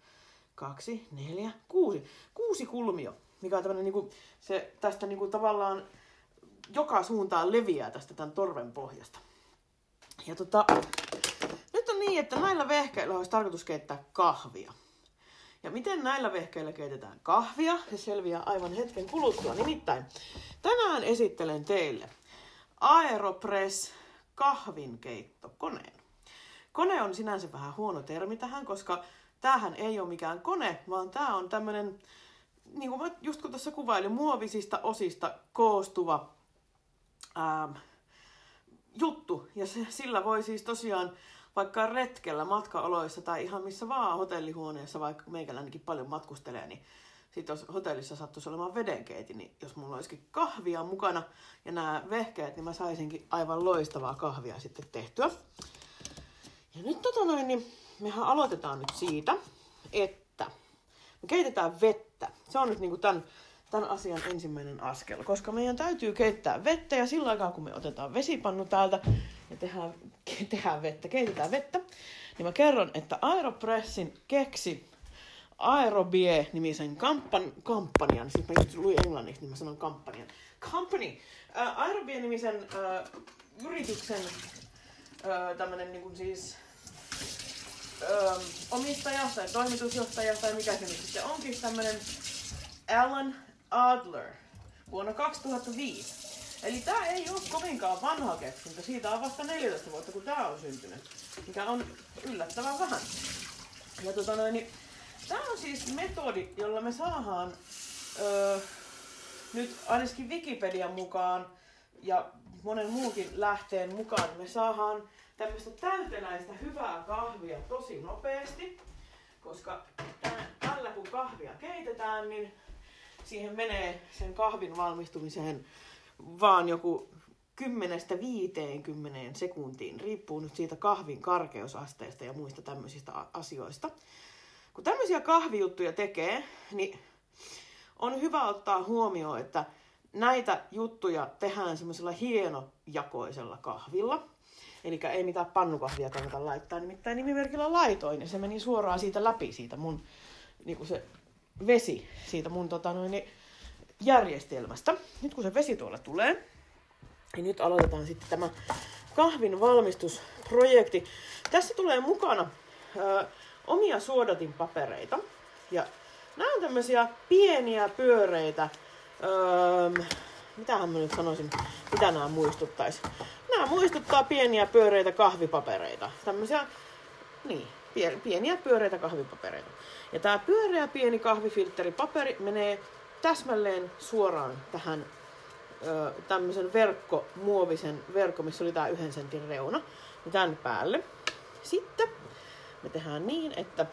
Kaksi, neljä, kuusi. Kuusi kulmio, mikä on tämmönen niinku, se tästä niinku tavallaan joka suuntaan leviää tästä tämän torven pohjasta. Ja tota, nyt on niin, että näillä vehkeillä olisi tarkoitus keittää kahvia. Ja miten näillä vehkeillä keitetään kahvia, se selviää aivan hetken kuluttua. Nimittäin tänään esittelen teille Aeropress kahvinkeittokoneen. Kone on sinänsä vähän huono termi tähän, koska tämähän ei ole mikään kone, vaan tämä on tämmöinen, niin kuin mä just kun tuossa kuvailin, muovisista osista koostuva ää, juttu. Ja se, sillä voi siis tosiaan vaikka retkellä, matkaoloissa tai ihan missä vaan hotellihuoneessa, vaikka meikäläinenkin paljon matkustelee, niin sitten jos hotellissa sattuisi olemaan vedenkeiti, niin jos mulla olisikin kahvia mukana ja nämä vehkeet, niin mä saisinkin aivan loistavaa kahvia sitten tehtyä. Ja nyt tota noin, niin mehän aloitetaan nyt siitä, että me keitetään vettä. Se on nyt niinku tämän, tämän asian ensimmäinen askel, koska meidän täytyy keittää vettä ja sillä aikaa kun me otetaan vesipannu täältä ja tehdään, tehdään vettä, keitetään vettä, niin mä kerron, että Aeropressin keksi Aerobie-nimisen kampan, kampanjan, siis mä just luin englanniksi, niin mä sanon kampanjan. Company, uh, Aerobie-nimisen uh, yrityksen uh, tämmönen niin kuin siis uh, omistaja tai toimitusjohtaja tai mikä se nyt sitten onkin, tämmönen Alan Adler vuonna 2005. Eli tää ei ole kovinkaan vanha keksintä, siitä on vasta 14 vuotta kun tää on syntynyt, mikä on yllättävän vähän. Ja tota noin, niin Tämä on siis metodi, jolla me saadaan öö, nyt ainakin Wikipedian mukaan ja monen muunkin lähteen mukaan, me saadaan tämmöistä täyteläistä hyvää kahvia tosi nopeasti, koska tällä kun kahvia keitetään, niin siihen menee sen kahvin valmistumiseen vaan joku 10-50 sekuntiin, riippuu nyt siitä kahvin karkeusasteesta ja muista tämmöisistä asioista. Kun tämmöisiä kahvijuttuja tekee, niin on hyvä ottaa huomioon, että näitä juttuja tehdään semmoisella hienojakoisella kahvilla. Eli ei mitään pannukahvia kannata laittaa, nimittäin nimimerkillä laitoin, ja se meni suoraan siitä läpi, siitä mun niin kuin se vesi siitä mun tota noin, niin järjestelmästä. Nyt kun se vesi tuolla tulee, niin nyt aloitetaan sitten tämä kahvin valmistusprojekti. Tässä tulee mukana ää, omia suodatinpapereita. Ja nämä on tämmöisiä pieniä pyöreitä, öö, mitähän mä nyt sanoisin, mitä nämä muistuttaisi. Nämä muistuttaa pieniä pyöreitä kahvipapereita. Tämmöisiä, niin, pieniä pyöreitä kahvipapereita. Ja tämä pyöreä pieni kahvifiltteripaperi menee täsmälleen suoraan tähän ö, tämmöisen verkko, muovisen verkko, missä oli tämä yhden sentin reuna, niin tämän päälle. Sitten me tehdään niin, että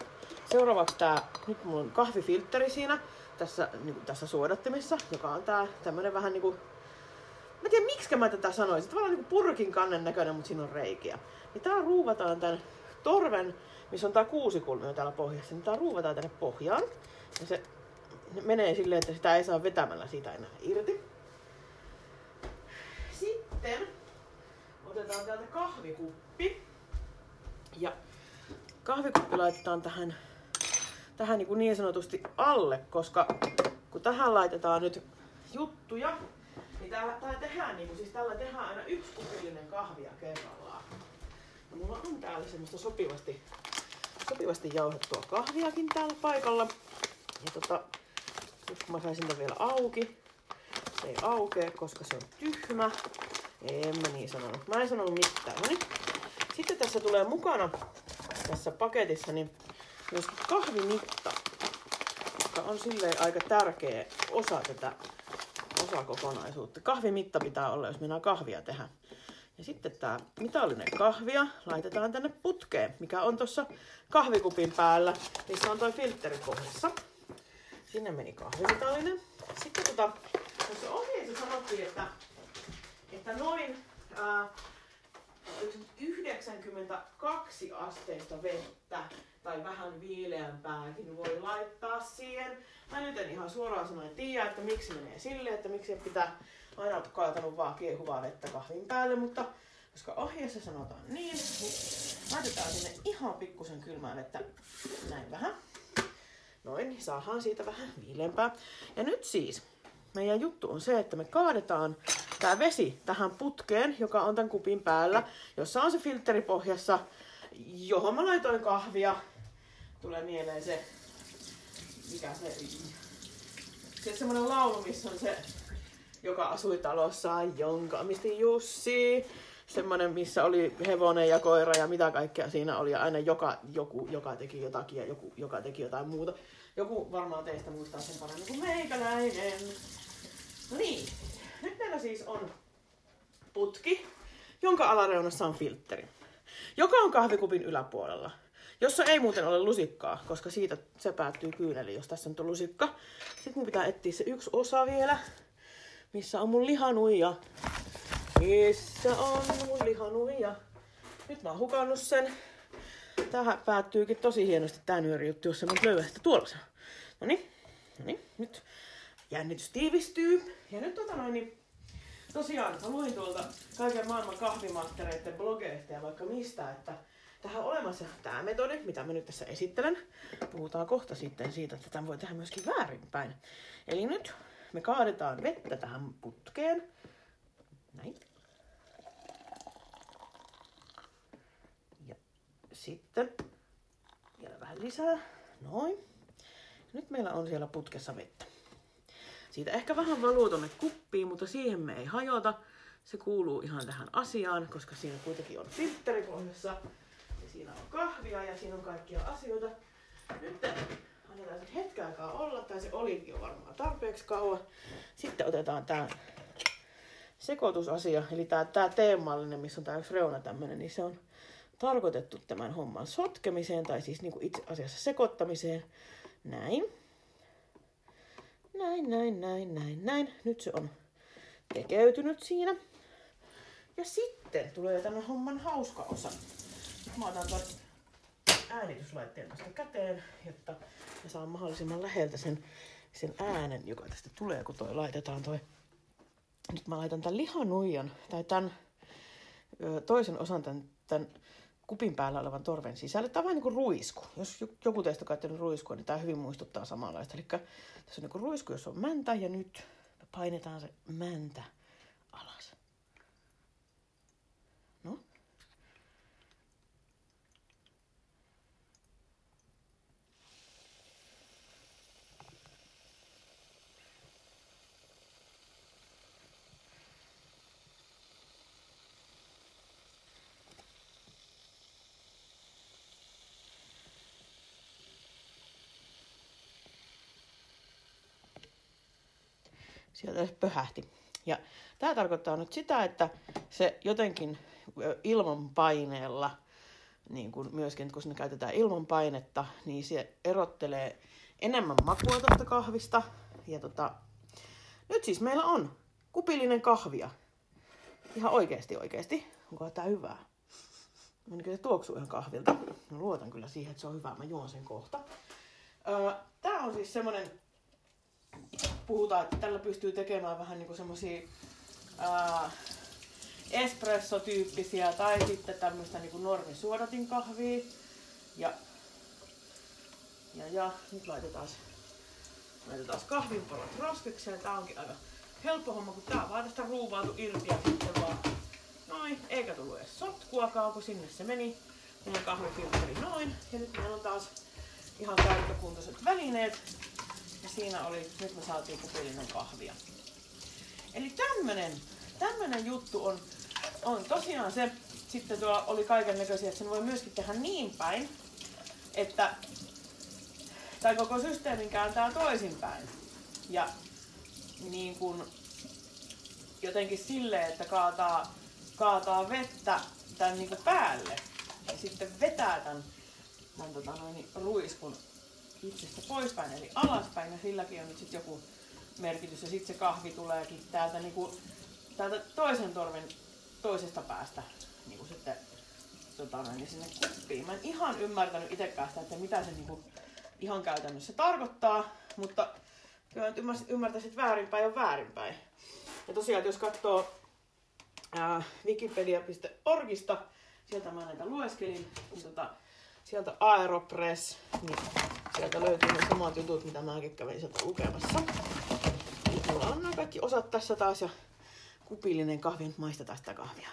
seuraavaksi tää, nyt mulla on kahvifiltteri siinä, tässä, niin kuin tässä suodattimessa, joka on tää tämmönen vähän niinku mä tiedän miksi mä tätä sanoisin. Tavallaan niin kuin purkin kannen näköinen, mutta siinä on reikiä. Niin tää ruuvataan tän torven, missä on tää kuusikulmio täällä pohjassa, niin tää ruuvataan tänne pohjaan. Ja se menee silleen, että sitä ei saa vetämällä siitä enää irti. Sitten otetaan täältä kahvikuppi. Ja kahvikuppi laitetaan tähän, tähän niin, kuin niin sanotusti alle, koska kun tähän laitetaan nyt juttuja, niin täällä, täällä tehdään, niin kuin, siis tällä tehdään aina yksi kupillinen kahvia kerrallaan. Ja mulla on täällä semmoista sopivasti, sopivasti jauhettua kahviakin täällä paikalla. Ja tota, nyt kun mä saisin tämän vielä auki, se ei aukee, koska se on tyhmä. En mä niin sanonut. Mä en sanonut mitään. No niin. Sitten tässä tulee mukana tässä paketissa niin myös kahvimitta, joka on silleen aika tärkeä osa tätä osakokonaisuutta. Kahvimitta pitää olla, jos minä kahvia tehdä. Ja sitten tämä mitallinen kahvia laitetaan tänne putkeen, mikä on tuossa kahvikupin päällä, missä on toi filtteri pohjassa. Sinne meni kahvimitallinen. Sitten tota, tuossa ohjeessa sanottiin, että, että noin ää, 92 asteista vettä tai vähän viileämpääkin voi laittaa siihen. Mä nyt en ihan suoraan sanoen tiedä, että miksi menee silleen, että miksi pitää aina kaatanut vaan kiehuvaa vettä kahvin päälle, mutta koska ohjeessa sanotaan niin, niin laitetaan sinne ihan pikkusen kylmää vettä näin vähän. Noin, niin saadaan siitä vähän viileämpää. Ja nyt siis meidän juttu on se, että me kaadetaan tämä vesi tähän putkeen, joka on tämän kupin päällä, jossa on se filtteri pohjassa, johon mä laitoin kahvia. Tulee mieleen se, mikä se, se semmoinen laulu, missä on se, joka asui talossa, jonka omisti Jussi. Semmoinen, missä oli hevonen ja koira ja mitä kaikkea siinä oli. Ja aina joka, joku, joka teki jotakin ja joku, joka teki jotain muuta. Joku varmaan teistä muistaa sen paremmin kuin meikäläinen. No niin, nyt meillä siis on putki, jonka alareunassa on filtteri, joka on kahvikupin yläpuolella, jossa ei muuten ole lusikkaa, koska siitä se päättyy kyyneliin, jos tässä on tuo lusikka. Sitten mun pitää etsiä se yksi osa vielä, missä on mun lihanuija. Missä on mun lihanuija? Nyt mä oon hukannut sen. Tähän päättyykin tosi hienosti tää nyörijuttu, jos se mun löyä sitä tuolla. No niin, nyt jännitys tiivistyy. Ja nyt tota noin, niin tosiaan mä luin tuolta kaiken maailman kahvimastereiden blogeista ja vaikka mistä, että tähän olemassa tämä metodi, mitä mä nyt tässä esittelen. Puhutaan kohta sitten siitä, että tämän voi tehdä myöskin väärinpäin. Eli nyt me kaadetaan vettä tähän putkeen. Näin. Ja sitten vielä vähän lisää. Noin. Nyt meillä on siellä putkessa vettä. Siitä ehkä vähän valuu tonne kuppiin, mutta siihen me ei hajota. Se kuuluu ihan tähän asiaan, koska siinä kuitenkin on filtteri pohjassa. Siinä on kahvia ja siinä on kaikkia asioita. Nyt annetaan se hetken aikaa olla, tai se olikin jo varmaan tarpeeksi kauan. Sitten otetaan tämä sekoitusasia, eli tämä, tämä teemallinen, missä on tämä reuna tämmöinen, niin se on tarkoitettu tämän homman sotkemiseen, tai siis niin kuin itse asiassa sekoittamiseen. Näin. Näin, näin, näin, näin, näin. Nyt se on tekeytynyt siinä. Ja sitten tulee tänne homman hauska osa. Mä otan tuon äänityslaitteen tästä käteen, jotta mä saan mahdollisimman läheltä sen, sen äänen, joka tästä tulee, kun toi laitetaan toi. Nyt mä laitan tämän lihanuijan, tai tämän toisen osan tämän, tämän kupin päällä olevan torven sisälle. Tämä on vähän niin kuin ruisku. Jos joku teistä on ruiskua, niin tämä hyvin muistuttaa samanlaista. Eli tässä on niin kuin ruisku, jos on mäntä, ja nyt painetaan se mäntä alas. No. Sieltä pöhähti. Ja tämä tarkoittaa nyt sitä, että se jotenkin ilman paineella, niin kuin myöskin kun sinne käytetään ilman painetta, niin se erottelee enemmän makua tästä kahvista. Ja tota, nyt siis meillä on kupillinen kahvia. ihan oikeasti oikeasti, onko tää hyvää? Niin se tuoksuu ihan kahvilta. Mä luotan kyllä siihen, että se on hyvä. Mä juon sen kohta. Öö, tää on siis semmonen, puhutaan, että tällä pystyy tekemään vähän semmosia ää, espresso-tyyppisiä tai sitten tämmöistä niinku normisuodatin kahvia. Ja, ja, ja nyt laitetaan, laitetaan kahvinpalot roskikseen. Tää onkin aika helppo homma, kun tää on vaan tästä ruuvautu irti ja sitten vaan noin, eikä tullut edes sotkuakaan, kun sinne se meni. Meidän kahvifiltteri noin. Ja nyt meillä on taas ihan käyttökuntoiset välineet. Siinä oli, nyt me saatiin kupillinen kahvia. Eli tämmönen, tämmönen juttu on, on tosiaan se, sitten tuolla oli kaiken näköisiä, että sen voi myöskin tehdä niin päin, että tai koko systeemin kääntää toisinpäin. Ja niin kuin jotenkin silleen, että kaataa, kaataa vettä tämän niin päälle ja sitten vetää tämän, tämän tota noin, ruiskun itsestä poispäin, eli alaspäin, ja silläkin on nyt sitten joku merkitys, ja sitten se kahvi tuleekin täältä, niin kuin, täältä toisen torven toisesta päästä niin kuin sitten tota niin sinne kuppiin. Mä en ihan ymmärtänyt itsekään sitä, että mitä se niin kuin, ihan käytännössä tarkoittaa, mutta kyllä nyt ymmärtäisin, että väärinpäin on väärinpäin. Ja tosiaan, jos katsoo wikipedia.orgista, sieltä mä näitä lueskelin, niin tota, sieltä Aeropress, niin sieltä löytyy ne samat jutut, mitä mäkin kävin sieltä lukemassa. Mulla on nämä kaikki osat tässä taas ja kupillinen kahvi, nyt maistetaan sitä kahvia.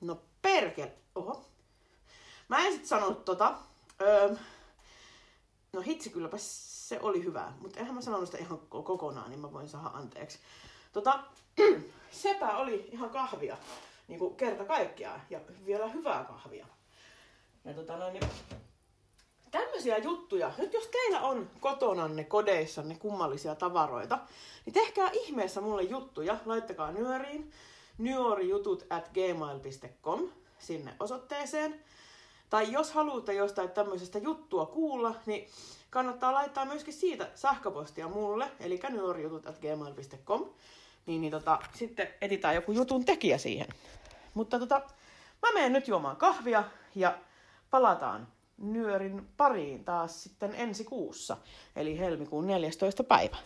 No perkel, oho. Mä en sit sanonut tota. Öö, no hitsi kylläpä se oli hyvä, mutta eihän mä sanonut sitä ihan kokonaan, niin mä voin saada anteeksi. Tota, (clears throat) sepä oli ihan kahvia, niin kuin kerta kaikkiaan, ja vielä hyvää kahvia. Ja tota noin, niin tämmöisiä juttuja, nyt jos teillä on kotonanne, kodeissanne kummallisia tavaroita, niin tehkää ihmeessä mulle juttuja, laittakaa nyöriin, nyorijutut at gmail.com sinne osoitteeseen. Tai jos haluatte jostain tämmöisestä juttua kuulla, niin kannattaa laittaa myöskin siitä sähköpostia mulle, eli nyorijutut.gmail.com. Niin, niin tota, sitten etitään joku jutun tekijä siihen. Mutta tota, mä menen nyt juomaan kahvia ja palataan nyörin pariin taas sitten ensi kuussa, eli helmikuun 14. päivä.